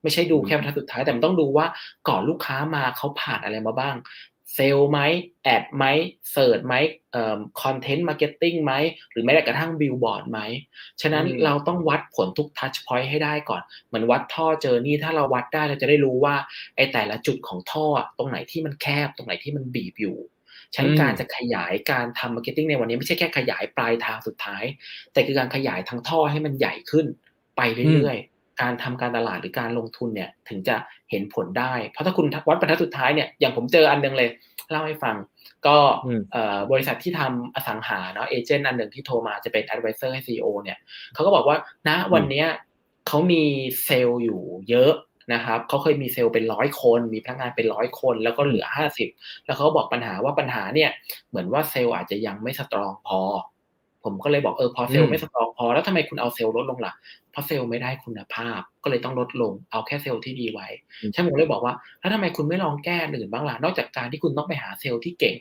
ไม่ใช่ดูแค่บรรทัดสุดท้ายแต่มันต้องดูว่าก่อนลูกค้ามาเขาผ่านอะไรมาบ้าง เซลล์ไหม ad ไหม search ไหมเอ่อ content marketing ไหมหรือแม้แต่กระทั่งบิลบอร์ดไหม ฉะนั้นอืมเราต้องวัดผลทุก touchpoint ให้ได้ก่อน เหมือนวัดท่อเจอนี่ถ้าเราวัดได้เราจะได้รู้ว่าไอ้แต่ละจุดของท่ออะตรงไหนที่มันแคบตรงไหนที่มันบีบอยู่ฉะนั้นการจะขยายการทำ marketing ในวันนี้ไม่ใช่แค่ขยายปลายทางสุดท้าย แต่คือการขยายทั้งท่อให้มันใหญ่ขึ้นไปเรื่อยๆ การทำการตลาดหรือการลงทุนเนี่ยถึงจะเห็นผลได้ เพราะถ้าคุณวัดบรรทัดสุดท้ายเนี่ยอย่างผมเจออันหนึงเลย เล่าให้ฟัง ก็อืมเอ่อบริษัทที่ทำอสังหาเนาะเอเจนต์อันหนึ่งที่โทรมาจะเป็น advisor ให้ CEO เนี่ยเขาก็บอกว่าณวันเนี้ยเขามีเซลล์อยู่เยอะนะครับเขาเคยมีเซลล์เป็นร้อยคน มีพนักงานเป็นร้อยคน แล้วก็เหลือห้าสิบแล้วเขาก็บอกปัญหาว่าปัญหาเนี่ยเหมือนว่าเซลล์อาจจะยังไม่ strong พอ ผมก็เลยบอกเออพอเซลอืล์มไม่ strong พอแล้วทำไมคุณเอาเซลล์ลดลงล่ะเพราะเซลล์ไม่ได้คุณภาพ ก็เลยต้องลดลงเอาแค่เซลล์ที่ดีไว้ฉันผมเลยบอกว่า แล้วทำไมคุณไม่ลองแก้อันอื่นบ้างล่ะนอกจากการที่คุณต้องไปหาเซลล์ที่เก่ง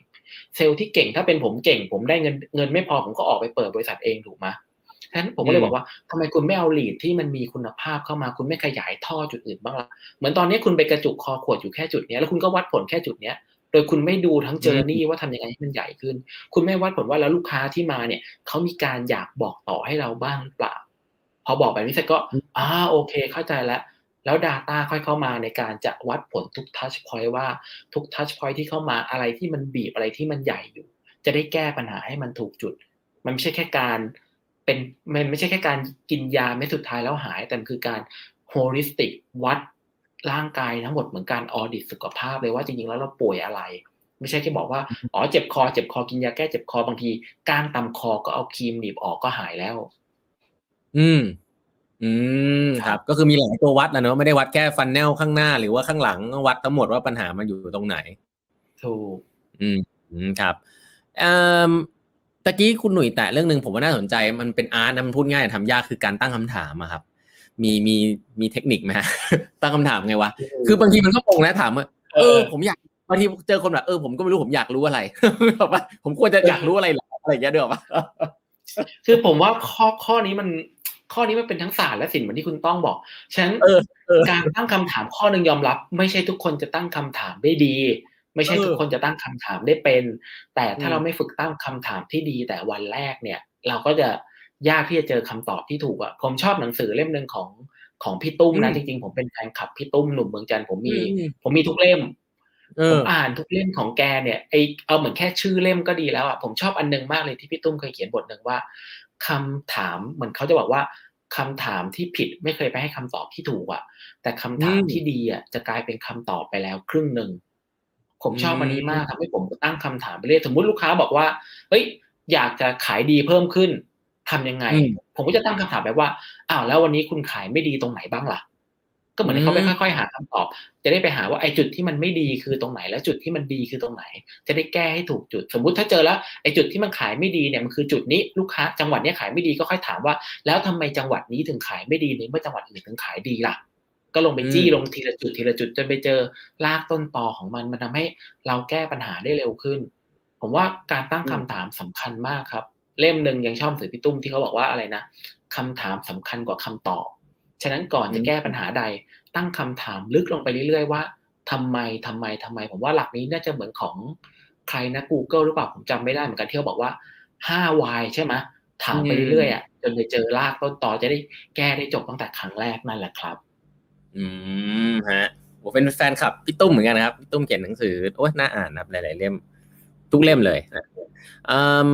เซลล์ที่เก่งถ้าเป็นผมเก่ง ผมได้เงินเงินไม่พอผมก็ออกไปเปิดบริษัทเองถูกไหมฉะนั้นผมก็เลยบอกว่าทำไมคุณไม่เอา lead ที่มันมีคุณภาพเข้ามาคุณไม่ขยายท่อจุดอื่นบ้างล่ะเหมือนตอนนี้คุณไปกระจุกคอขวดอยู่แค่จุดเนี้ยแล้วคุณก็วัดผลแค่จุดเนี้ย โดยคุณไม่ดูทั้งเจอร์นี่ว่าทำยังไงให้มันใหญ่ขึ้น คุณไม่วัดผลว่าแล้วลูกค้าที่มาเนี่ยเขามีการอยากบอกต่อให้เราบ้างหรือเปล่า พอบอกแบบนี้เสร็จก็อ่าโอเค เข้าใจแล้ว แล้ว Data ค่อยเข้ามาในการจะวัดผลทุก Touch Point ว่าทุก Touch Point ที่เข้ามาอะไรที่มันบีบอะไรที่มันใหญ่อยู่ จะได้แก้ปัญหาให้มันถูกจุด มันไม่ใช่แค่การเป็นมันไม่ใช่แค่การกินยาเม็ดสุดท้ายแล้วหายแต่มันคือการ holistic วัด ร่างกายทั้งหมดเหมือนการออดิตสุขภาพเลยว่าจริงๆแล้วเราป่วยอะไร ไม่ใช่แค่บอกว่าอ๋อเจ็บคอเจ็บคอกินยาแก้เจ็บคอบางทีก้างตำคอก็เอาครีมหนีบออกก็หายแล้ว อืม อืมครับ ก็คือมีหลายตัววัดแล้วเนอะไม่ได้วัดแค่ฟันแนลข้างหน้า หรือว่าข้างหลังวัดทั้งหมดว่าปัญหามันอยู่ตรงไหนถูกอืมอืมครับเอ่อตะกี้คุณหนุ่ยแตะเรื่องหนึ่งผมว่าน่าสนใจมันเป็นอาร์ตนะมันพูดง่ายแต่ทำยากคือการตั้งคำถามอะครับ มีมีมีเทคนิคไหมฮะตั้งคำถามไงวะคือบางทีมันก็งงนะถามว่าเออ ผมอยากบางทีเจอคนแบบเออผมก็ไม่รู้ผมอยากรู้อะไรแบบว่าผมควรจะอยากรู้อะไรเหรออะไรอย่างเงี้ยเดี๋ยวปะคือผมว่าข้อข้อนี้มันข้อนี้มันเป็นทั้งศาสตร์และศิลป์เหมือนที่คุณต้องบอกฉะนั้นเออเออการตั้งคำถามข้อหนึ่งยอมรับ ไม่ใช่ทุกคนจะตั้งคำถามได้ดี ไม่ใช่เออทุกคนจะตั้งคำถามได้เป็น แต่ถ้าอืมเราไม่ฝึกตั้งคำถามที่ดีแต่วันแรกเนี่ย เราก็จะ ยากที่จะเจอคำตอบที่ถูกอะผมชอบหนังสือเล่มหนึ่งของของพี่ตุ้มนะจริงๆผมเป็นแฟนคลับพี่ตุ้มหนุ่มเมืองจันทร์ผมมีอืมผมมีทุกเล่มเอผอมอ่านทุกเล่มของแกเนี่ยไอเอาเหมือนแค่ชื่อเล่มก็ดีแล้วอะผมชอบอันหนึงมากเลยที่พี่ตุ้มเคยเขียนบทหนึ่งว่าคำถามเหมือนเขาจะบอกว่าคำถามที่ผิดไม่เคยไปให้คำตอบที่ถูกอะ แต่คำถามอืมที่ดีอะจะกลายเป็นคำตอบไปแล้วครึ่งหนึ่งผมชอบอันนี้มากทำให้ผมตั้งคำถามไปเรื่อยสมมุติลูกค้าบอกว่าเฮ้ยอยากจะขายดีเพิ่มขึ้น ทำยังไงอืมผมก็จะตั้งคำถามไปว่าอ้าวแล้ววันนี้คุณขายไม่ดีตรงไหนบ้างล่ะ ก็เหมือนให้เขาไปอืมค่อยๆหาคำตอบ จะได้ไปหาว่าไอ้จุดที่มันไม่ดีคือตรงไหน และจุดที่มันดีคือตรงไหน จะได้แก้ให้ถูกจุด สมมุติถ้าเจอแล้วไอ้จุดที่มันขายไม่ดีเนี่ยมันคือจุดนี้ลูกค้าจังหวัดเนี้ยขายไม่ดีก็ค่อยถามว่า แล้วทำไมจังหวัดนี้ถึงขายไม่ดีในเมื่อจังหวัดอื่นถึงขายดีล่ะก็ลงไปจี้อืมลงทีละจุดทีละจุดจนไปเจอรากต้นตอของมัน มันทำให้เราแก้ปัญหาได้เร็วขึ้น ผมว่าการตั้งคำถามสำคัญมากครับ เล่มหนึ่งยังชอบหนังสือพี่ตุ้มที่เขาบอกว่าอะไรนะคำถามสำคัญกว่าคำตอบ ฉะนั้นก่อนจะแก้ปัญหาใด ตั้งคำถามลึกลงไปเรื่อยๆว่าทำไมทำไมทำไม ผมว่าหลักนี้น่าจะเหมือนของใครนะ Google หรือเปล่าผมจำไม่ได้เหมือนกันที่เขาบอกว่า5 why ใช่ไหมถามไปเรื่อยๆอะจนไปเจอรากต้นตอจะได้แก้ได้จบตั้งแต่ครั้งแรกนั่นแหละครับ อืมฮะผมเป็นแฟนคลับพี่ตุ้มเหมือนกันนะครับพี่ตุ้มเขียนหนังสือโอ้ยน่าอ่านนะหลายๆเล่ม ทุกเล่มเลยอืม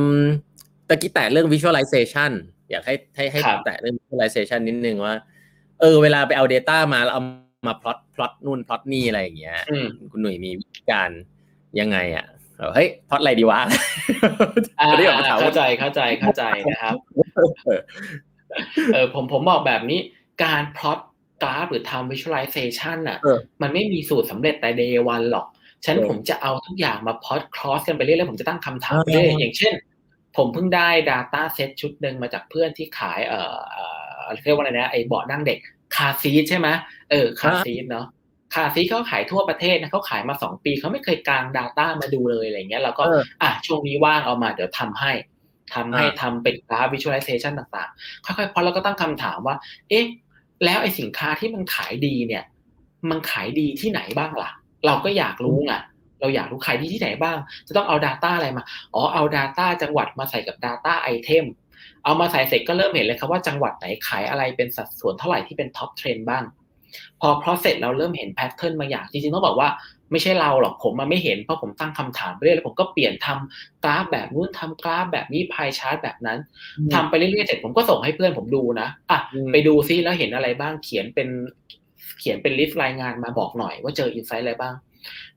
ตะกี้แตะเรื่อง visualization อยากให้ให้ให้ครับแตะเรื่อง visualization นิดนึงว่า เออ เวลาไปเอา Data มาแล้วเอามาพลอตพลอตนู่นพลอตนี่อะไรอย่างเงี้ยอืมคุณหนุ่ยมีวิธีการยังไงอะแบบเฮ้ยพลอตอะไรดีวะอ่าไม่ได้แบบมาถามเข้าว่าใจเข้าใจเข้าใจนะครับ เออผมผมบอกแบบนี้ การพลอตกราฟหรือทำ visualization น่ะเออมันไม่มีสูตรสำเร็จแต่ day one หรอกฉะนันเออผมจะเอาทุกอย่างมาพลอต cross กันไปเรื่อยๆผมจะตั้งคำถามไปเออเรื่อยๆอย่างเช่น ผมเพิ่งได้ data set ชุดหนึ่งมาจากเพื่อนที่ขายเอ่อเอ่อเรียกว่าอะไรนะไอ้เบาะนั่งเด็กคาซีใช่ไหมเออคาซีเนาะคาซีเขาขายทั่วประเทศนะเขาขายมาสองปีเขาไม่เคยกาง data มาดูเลยอะไรเงี้ยเราก็เอออะช่วงนี้ว่างเอามาเดี๋ยวทำให้ทำให้อ่าทำเป็นกราฟ visualization ต่างๆ ค่อยๆพอเราก็ตั้งคำถามว่า เอ๊ะ แล้วไอ้สินค้าที่มันขายดีเนี่ย มันขายดีที่ไหนบ้างล่ะ เราก็อยากรู้ไง เราอยากรู้ขายดีที่ไหนบ้าง จะต้องเอา Data อะไรมา อ๋อเอา Data จังหวัดมาใส่กับ Data Item เอามาใส่เสร็จก็เริ่มเห็นเลยครับว่าจังหวัดไหนขายอะไรเป็นสัดส่วนเท่าไหร่ที่เป็น top trend บ้าง พอ process เราเริ่มเห็น pattern บางอย่างจริงๆต้องบอกว่าไม่ใช่เราหรอกผมมาไม่เห็นเพราะผมตั้งคำถามไปเรื่อยแล้วผมก็เปลี่ยนทำกราฟแบบนู้นทำกราฟแบบนี้ pie chart แบบนั้นทำไปเรื่อยๆเสร็จผมก็ส่งให้เพื่อนผมดูนะอะอืมไปดูซิแล้วเห็นอะไรบ้างเขียนเป็นเขียนเป็น list รายงานมาบอกหน่อยว่าเจอ insight อะไรบ้าง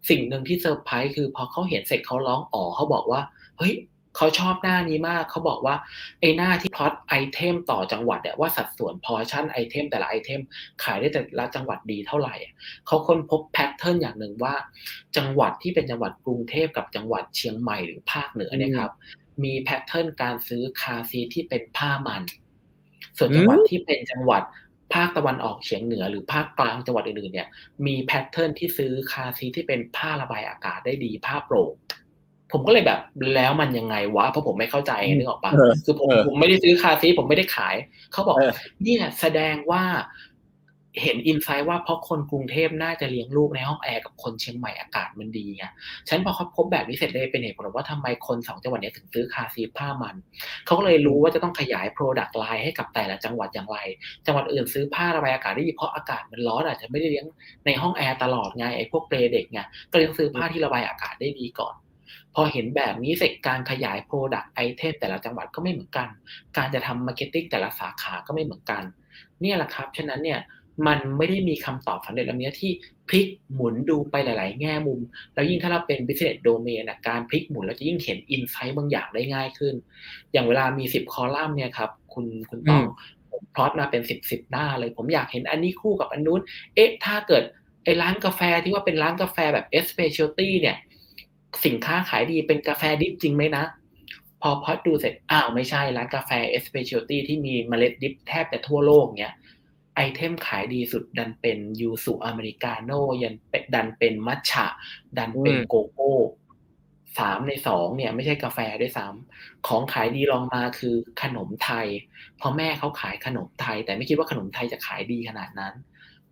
สิ่งหนึ่งที่เซอร์ไพรส์คือพอเขาเห็นเสร็จเขาร้องอ๋อเขาบอกว่า เฮ้ยเขาชอบหน้านี้มาก เขาบอกว่าไอ้หน้าที่ plot item ต่อจังหวัดเนี่ยว่าสัดส่วน portion item แต่ละ item ขายได้แต่ละจังหวัดดีเท่าไหร่อะเขาค้นพบ pattern อย่างหนึ่งว่า จังหวัดที่เป็นจังหวัดกรุงเทพกับจังหวัดเชียงใหม่หรือภาคเหนือเนี่ยครับ มี pattern การซื้อ car seat ที่เป็นผ้ามัน ส่วนจังหวัดที่เป็นจังหวัด ภาคตะวันออกเฉียงเหนือหรือภาคกลางจังหวัดอื่นๆเนี่ยมี pattern ที่ซื้อ car seat ที่เป็นผ้าระบายอากาศได้ดีผ้าโปร่งผมก็เลยแบบแล้วมันยังไงวะเพราะผมไม่เข้าใจนึกออกปะเออคือผมเออผมไม่ได้ซื้อ car seat ผมไม่ได้ขายเขาบอกเออเนี่ยแสดงว่า เห็น insight ว่าเพราะคนกรุงเทพน่าจะเลี้ยงลูกในห้องแอร์กับคนเชียงใหม่อากาศมันดีไงฉะนั้นพอเขาพบแบบนี้เสร็จเลยเป็นเหตุผลว่าทำไมคนสองจังหวัดนี้ถึงซื้อ car seat ผ้ามัน เขาก็เลยรู้ว่าจะต้องขยาย Product Line ให้กับแต่ละจังหวัดอย่างไร จังหวัดอื่นซื้อผ้าระบายอากาศได้ดีเพราะอากาศมันร้อนอาจจะไม่ได้เลี้ยงในห้องแอร์ตลอดไงไอ้พวกเปลเด็กไงก็เลยต้องซื้อผ้าที่ระบายอากาศได้ดีก่อนพอเห็นแบบนี้เสร็จการขยาย Product Item แต่ละจังหวัดก็ไม่เหมือนกัน การจะทำ Marketing แต่ละสาขาก็ไม่เหมือนกัน เนี่ยแหละครับ ฉะนั้นเนี่ย มันไม่ได้มีคำตอบสำเร็จแบบนี้ที่พลิกหมุนดูไปหลาย ๆ แง่มุม แล้วยิ่งถ้าเราเป็น business domain นะการพลิกหมุนเราจะยิ่งเห็น insight บางอย่างได้ง่ายขึ้น อย่างเวลามี10คอลัมน์เนี่ยครับคุณคุณต้องอืมผมผมพลอตมาเป็นสิบสิบหน้าเลย ผมอยากเห็นอันนี้คู่กับอันนู้น เอ๊ะ ถ้าเกิดไอ้ร้านกาแฟที่ว่าเป็นร้านกาแฟแบบ specialty เนี่ย สินค้าขายดีเป็นกาแฟดิบจริงไหมนะ พอพอดดูเสร็จ อ้าวไม่ใช่ร้านกาแฟ specialty ที่มีเมล็ดดิบแทบจะทั่วโลกเนี่ย item ขายดีสุดดันเป็นยูซุอเมริกาโน่ยันเป็นดันเป็นมัทฉะ ดันเป็นอืมโกโก้สามในสองเนี่ยไม่ใช่กาแฟด้วยซ้ำของขายดีรองมาคือขนมไทยเพราะแม่เขาขายขนมไทย แต่ไม่คิดว่าขนมไทยจะขายดีขนาดนั้น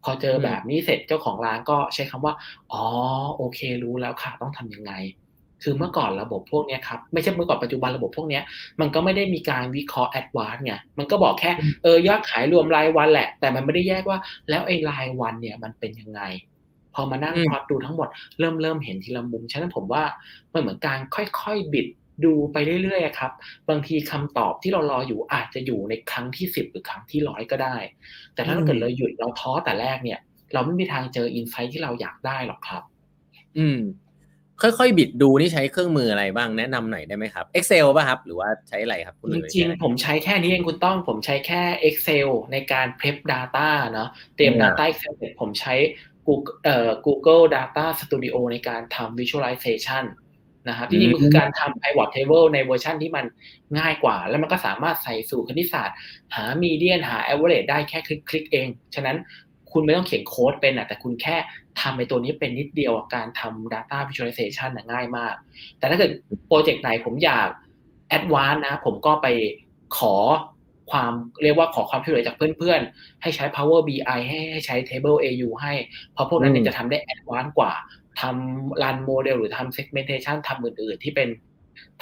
พอเจอแบบนี้เสร็จเจ้าของร้านก็ใช้คำว่า อ๋อ โอเครู้แล้วค่ะต้องทำยังไง คือเมื่อก่อนระบบพวกเนี้ยครับไม่ใช่เมื่อก่อนปัจจุบันระบบพวกเนี้ยมันก็ไม่ได้มีการวิเคราะห์ advance ไงมันก็บอกแค่เออยอดขายรวมรายวันแหละ แต่มันไม่ได้แยกว่า แล้วไอ้รายวันเนี่ยมันเป็นยังไง พอมานั่งอืมพลอตดูทั้งหมดเริ่มเริ่มเห็นทีละมุมฉะนั้นผมว่ามันเหมือนการค่อยๆบิดดูไปเรื่อยๆอะครับ บางทีคำตอบที่เรารออยู่อาจจะอยู่ในครั้งที่สิบหรือครั้งที่ร้อยก็ได้ แต่ถ้าอืมเกิดเราหยุดเราท้อแต่แรกเนี่ย เราไม่มีทางเจออินไซต์ที่เราอยากได้หรอกครับ อืม ค่อยๆ บิดดูนี่ใช้เครื่องมืออะไรบ้างแนะนำหน่อยได้ไหมครับ Excel ป่ะครับ หรือว่าใช้อะไรครับคุณหจนุ่ยริงใช้อะไรๆผมใช้แค่นี้เองคุณต้องผมใช้แค่ Excel ในการ prep data เนาะเตรียมอ่า data Excel เสร็จผมใช้ Google เอ่อ Google Data Studio ในการทำ visualization นะครับจริงๆมันคือการทำ pivot table ในเวอร์ชันที่มันง่ายกว่า แล้วมันก็สามารถใส่สู่คณิตศาสตร์ หา median หา average ได้แค่คลิกๆเอง ฉะนั้น คุณไม่ต้องเขียนโค้ดเป็นอะแต่คุณแค่ทำในตัวนี้เป็นนิดเดียวอะการทำ data visualization น่ะง่ายมาก แต่ถ้าเกิดโปรเจกต์ไหนผมอยาก advance นะ ผมก็ไปขอความเรียกว่าขอความช่วยเหลือจากเพื่อนๆ ให้ใช้ Power BI ให้ให้ใช้ Table AU ให้ เพราะพวกนั้นเนี่ยอืมจะทำได้ advance กว่าทำ run model หรือทำ segmentation ทำอื่นๆ ที่เป็น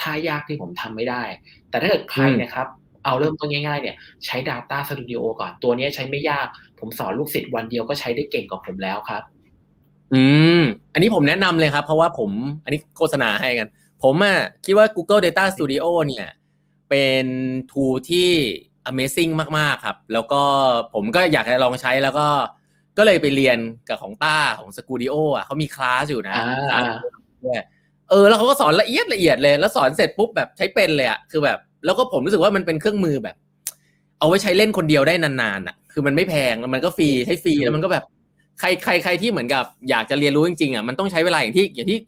ท่ายากที่ผมทำไม่ได้ แต่ถ้าเกิดใครนะครับ เอาเริ่มต้นง่ายๆ เนี่ยใช้ Data Studio ก่อน ตัวนี้ใช้ไม่ยาก ผมสอนลูกศิษย์วันเดียวก็ใช้ได้เก่งกว่าผมแล้วครับ อืม อันนี้ผมแนะนำเลยครับ เพราะว่าผม อันนี้โฆษณาให้กัน ผมอะคิดว่า Google Data Studio เนี่ย เป็น tool ที่ Amazing มาก ๆ ครับ แล้วก็ผมก็อยากจะลองใช้แล้วก็ ก็เลยไปเรียนกับของต้าของ Studio อะเขามีคลาสอยู่นะอ่าคลาสด้วยเออ แล้วเขาก็สอนละเอียดละเอียดเลย แล้วสอนเสร็จปุ๊บแบบใช้เป็นเลยอะคือแบบ แล้วก็ผมรู้สึกว่ามันเป็นเครื่องมือแบบ เอาไว้ใช้เล่นคนเดียวได้นานๆอะ คือมันไม่แพงแล้วมันก็ฟรีใช้ฟรีแล้วมันก็แบบใครใครใครที่เหมือนกับอยากจะเรียนรู้จริงๆอะมันต้องใช้เวลาอย่างที่อย่างที่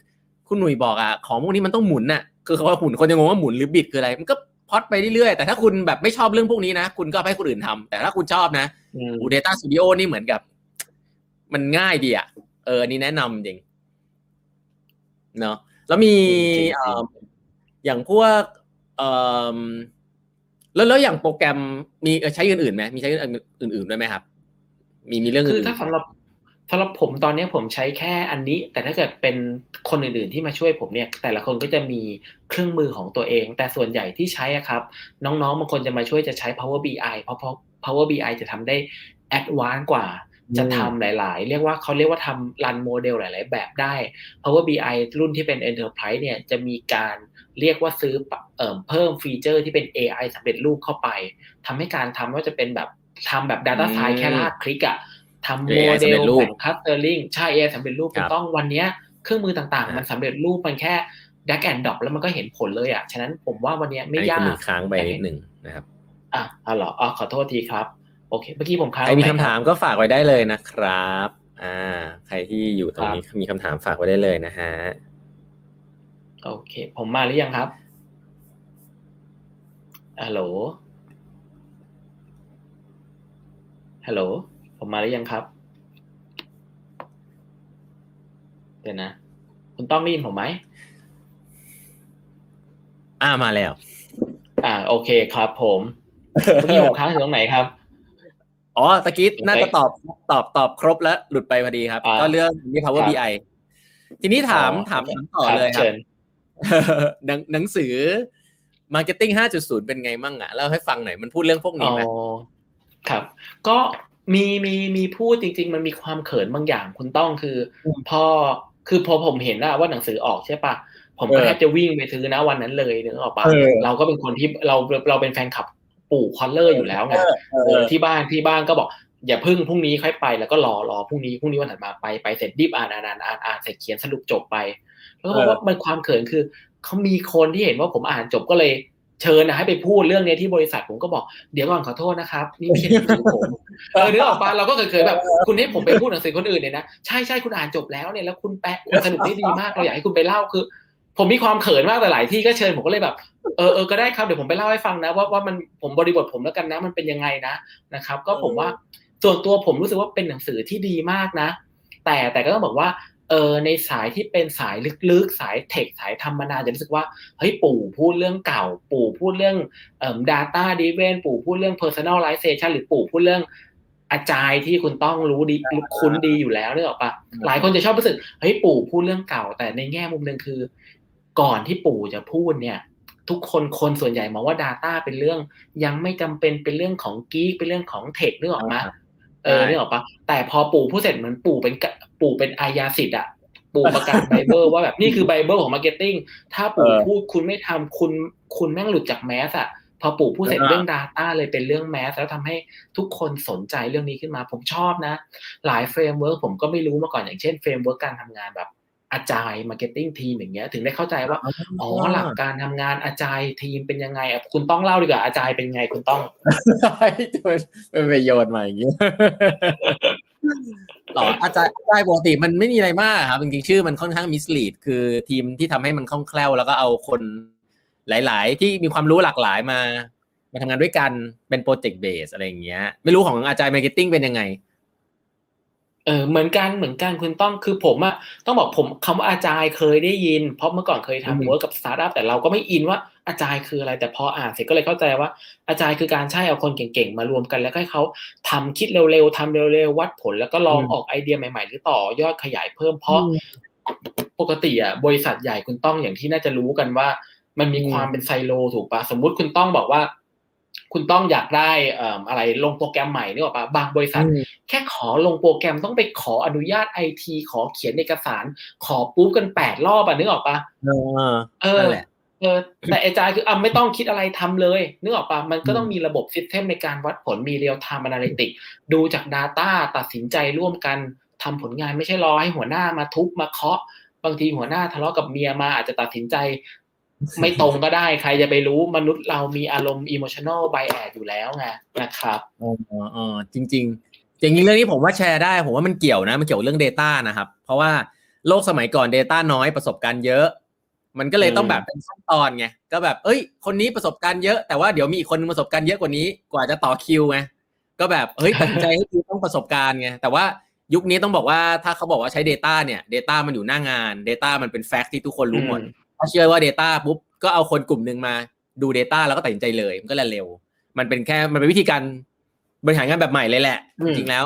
คุณหนุ่ยบอกอะของพวกนี้มันต้องหมุนอะคือเขาว่าหมุนคนจะงงว่าหมุนหรือบิดคืออะไรมันก็พอดไปเรื่อยๆแต่ถ้าคุณแบบไม่ชอบเรื่องพวกนี้นะคุณก็ให้คนอื่นทำแต่ถ้าคุณชอบนะอืมอู Data Studio นี่เหมือนกับ มันง่ายดีอะเอออันนี้แนะนำจริงเนาะแล้วมีจริงๆเอ่ออย่างพวกเอ่อ แล้วแล้วอย่างโปรแกรมมีเอ่อใช้อื่นๆไหมมีใช้อื่นๆด้วยไหมครับ มีมีเรื่องคืออื่นถ้าสำหรับสำหรับผมตอนนี้ผมใช้แค่อันนี้ แต่ถ้าเกิดเป็นคนอื่นๆที่มาช่วยผมเนี่ย แต่ละคนก็จะมีเครื่องมือของตัวเอง แต่ส่วนใหญ่ที่ใช้อะครับ น้องๆบางคนจะมาช่วยจะใช้ Power BI เพราะเพราะ Power BI จะทำได้ advanced กว่าจะทำหลาย ๆ เรียกว่าเขาเรียกว่าทำรันโมเดลหลาย ๆ แบบได้ Power BI รุ่นที่เป็น Enterprise เนี่ยจะมีการ เรียกว่าซื้อปะเอ่อเพิ่มฟีเจอร์ที่เป็น AI สำเร็จรูปเข้าไปทำให้การทำว่าจะเป็นแบบทำแบบ Data อืม Science แค่ลากคลิกอะทำโม AI เดสำเร็ลจรูปแบ่งคัสเตอร์ลิงใช่ AI สำเร็จรูปคคุรัณบต้องวันเนี้ยเครื่องมือต่างอ่าๆมันสำเร็จรูปมันแค่ drag and drop แล้วมันก็เห็นผลเลยอะฉะนั้นผมว่าวันเนี้ยไม่อันนี้ยาคุณหกนุ่ยค้างไปนิดหนึ่งนะครับ อะอ๋อเหรออ๋อขอโทษทีครับ โอเค เมื่อกี้ผมค้างใครมีตคำงไหนถามก็ฝากไว้ได้เลยนะครับ อ่า ใครที่อยู่ตรงนี้มีคำถามฝากไว้ได้เลยนะฮะ โอเค ผมมาหรือยังครับฮัลโหลฮัลโหลผมมาหรือยังครับ เดี๋ยวนะ คุณต้องได้ยินผมไหมอ่ามาแล้ว อ่า โอเคครับผมเมื่อกี้ผมค้างอยู่ตรงไหนครับอ๋อตะกี้โอเคน่าจะตอบตอบตอบครบแล้วหลุดไปพอดีครับอ่าก็เรื่องนี้ Power ครับ BI ทีนี้ถามอ๋อถามโอเคถามต่อเลยครัเชิบญ หนังหนังสือ Marketing 5.0 เป็นไงมั่งอะเล่าให้ฟังหน่อยมันพูดเรื่องพวกอ๋นี้อไหมครับ ก็มีมีมีพูดจริง ๆ มันมีความเขินบางอย่างคุณต้องคืออพอคือพอผมเห็นอะว่าหนังสือออกใช่ปะผมก็เออแทบจะวิ่งไปซื้อนะวันนั้นเลยนึกออกปะเออเราก็เป็นคนที่เราเราเป็นแฟนคลับปู่ Kotler อยู่แล้วไงเออเออที่บ้านที่บ้านก็บอกอย่าพึ่งพรุ่งนี้ค่อยไปแล้วก็รอรอพรุ่งนี้พรุ่งนี้วันถัดมาไปไปเสร็จรีบอ่านอ่านอ่านอ่านอ่านเสร็จเขียนสรุปจบไป แล้วก็บอกว่ามันความเขินคือเขามีคนที่เห็นว่าผมอ่านจบก็เลยเชิญนะให้ไปพูดเรื่องนี้ที่บริษัทผมก็บอกเดี๋ยวก่อนขอโทษนะครับ นี่ไม่ใช่หนังสือผมเออเนื้อออกปะเราก็เคยเคยแบบคุณให้ผมไปพูดหนังสือคนอื่นเนี่ยนะใช่ใช่คุณอ่านจบแล้วเนี่ยแล้วคุณแปะสนุกได้ดีมากเราอยากให้คุณไปเล่าคือ ผมมีความเขินมากแต่หลายที่ก็เชิญผมก็เลยแบบเออเออก็ได้ครับเดี๋ยวผมไปเล่าให้ฟังนะว่าว่ามันผมบริบทผมแล้วกันนะมันเป็นยังไงนะนะครับ ก็ผมว่าส่วนตัวผมรู้สึกว่าเป็นหนังสือที่ดีมากนะ แต่แต่ก็ต้องบอกว่า เออในสายที่เป็นสายลึกๆ สายเทคสายธรรมนาจะรู้สึกว่าเฮ้ยปู่พูดเรื่องเก่า ปู่พูดเรื่องเอ่อ data driven ปู่พูดเรื่อง personalization หรือปู่พูดเรื่อง agile ที่คุณต้องรู้ดีคุ้นดีอยู่แล้วนึกออกปะหลายคนจะชอบรู้สึกเฮ้ยปู่พูดเรื่องเก่า แต่ในแง่มุมหนึ่งคือ ก่อนที่ปู่จะพูดเนี่ย ทุกคนคนส่วนใหญ่มองว่า Data เป็นเรื่อง ยังไม่จำเป็นเป็นเรื่องของ geek เป็นเรื่องของ tech นึกออกไหม เออนึกออกปะแต่พอปู่พูดเสร็จเหมือนปู่เป็นปู่เป็นอาญาสิทธิ์อะปู่ประกาศไบเบิลว่าแบบนี่คือไบเบิลของ marketingถ้าปู่พูดคุณไม่ทำคุณคุณแม่งหลุดจาก mass อะพอปู่พูดเสร็จเรื่อง Data เลยเป็นเรื่อง mass แล้วทำให้ทุกคนสนใจเรื่องนี้ขึ้นมาผมชอบนะ หลาย framework ผมก็ไม่รู้มาก่อนอย่างเช่น framework การทำงานแบบ agile marketing team อย่างเงี้ย ถึงได้เข้าใจว่าอ๋อหลักการทำงาน agile team เป็นยังไงอะคุณต้องเล่าดีกว่า agile เป็นไงคุณต้องเป็นประโยชน์ใหม่อย่างเงี้ยหรอ agile agile ปกติมันไม่มีอะไรมากครับจริงๆชื่อมันค่อนข้าง mislead คือทีมที่ทำให้มันคล่องแคล่วแล้วก็เอาคนหลาย ๆ ที่มีความรู้หลากหลายมา มาทำงานด้วยกันเป็น project base อะไรอย่างเงี้ย ไม่รู้ของ agile marketing เป็นยังไง เออเหมือนกันเหมือนกันคุณต้องคือผมอะต้องบอกผมคำว่า agile เคยได้ยิน เพราะเมื่อก่อนเคยทำ work กับสตาร์ทอัพแต่เราก็ไม่อินว่า agile คืออะไร แต่พออ่านเสร็จก็เลยเข้าใจว่า agile คือการใช้เอาคนเก่งๆมารวมกันแล้วให้เขาทำคิดเร็วๆทำเร็วๆวัดผล แล้วก็ลองออกไอเดียใหม่ๆ หรือต่อยอดขยายเพิ่มเพราะปกติอะบริษัทใหญ่คุณต้องอย่างที่น่าจะรู้กันว่า มันมีความเป็นไซโล ถูกปะสมมุติคุณต้องบอกว่า คุณต้องอยากได้อะไรลงโปรแกรมใหม่นี่หรอปะบางบริษัท แค่ขอลงโปรแกรมต้องไปขออนุญาตไอทีขอเขียนเอกสาร ขอปุ๊บกันแปดรอบอะนึกออกปะเออเออเออแต่ agile คืออะไม่ต้องคิดอะไรทำเลยนึกออกปะมันก็ต้องมีระบบ system ในการวัดผลมี real-time analytic ดูจาก Data ตัดสินใจร่วมกันทำผลงานไม่ใช่รอให้หัวหน้ามาทุบมาเคาะ บางทีหัวหน้าทะเลาะกับเมียมาอาจจะตัดสินใจ ไม่ตรงก็ได้ใครจะไปรู้มนุษย์เรามีอารมณ์ emotional bias อยู่แล้วไงนะครับอ๋ออ๋อจริงๆจริงๆเรื่องนี้ผมว่าแชร์ได้ ผมว่ามันเกี่ยวนะ มันเกี่ยวเรื่อง Data นะครับ เพราะว่าโลกสมัยก่อน Data น้อยประสบการณ์เยอะ มันก็เลยต้องแบบเป็นขั้นตอนไงก็แบบ เอ้ย คนนี้ประสบการณ์เยอะแต่ว่าเดี๋ยวมีอีกคนประสบการณ์เยอะกว่านี้กว่าจะต่อคิวไงก็แบบเฮ้ยตัดใจให้คือต้องประสบการณ์ไงแต่ว่ายุคนี้ต้องบอกว่าถ้าเขาบอกว่าใช้ Data เนี่ย Data มันอยู่หน้างาน Data มันเป็นแฟกต์ที่ทุกคนรู้หมด ถ้าเชื่อว่า Data ปุ๊บก็เอาคนกลุ่มหนึ่งมาดู Data แล้วก็ตัดสินใจเลยมันก็เร็ว มันเป็นแค่มันเป็นวิธีการบริหารงานแบบใหม่เลยแหละ จริงๆแล้ว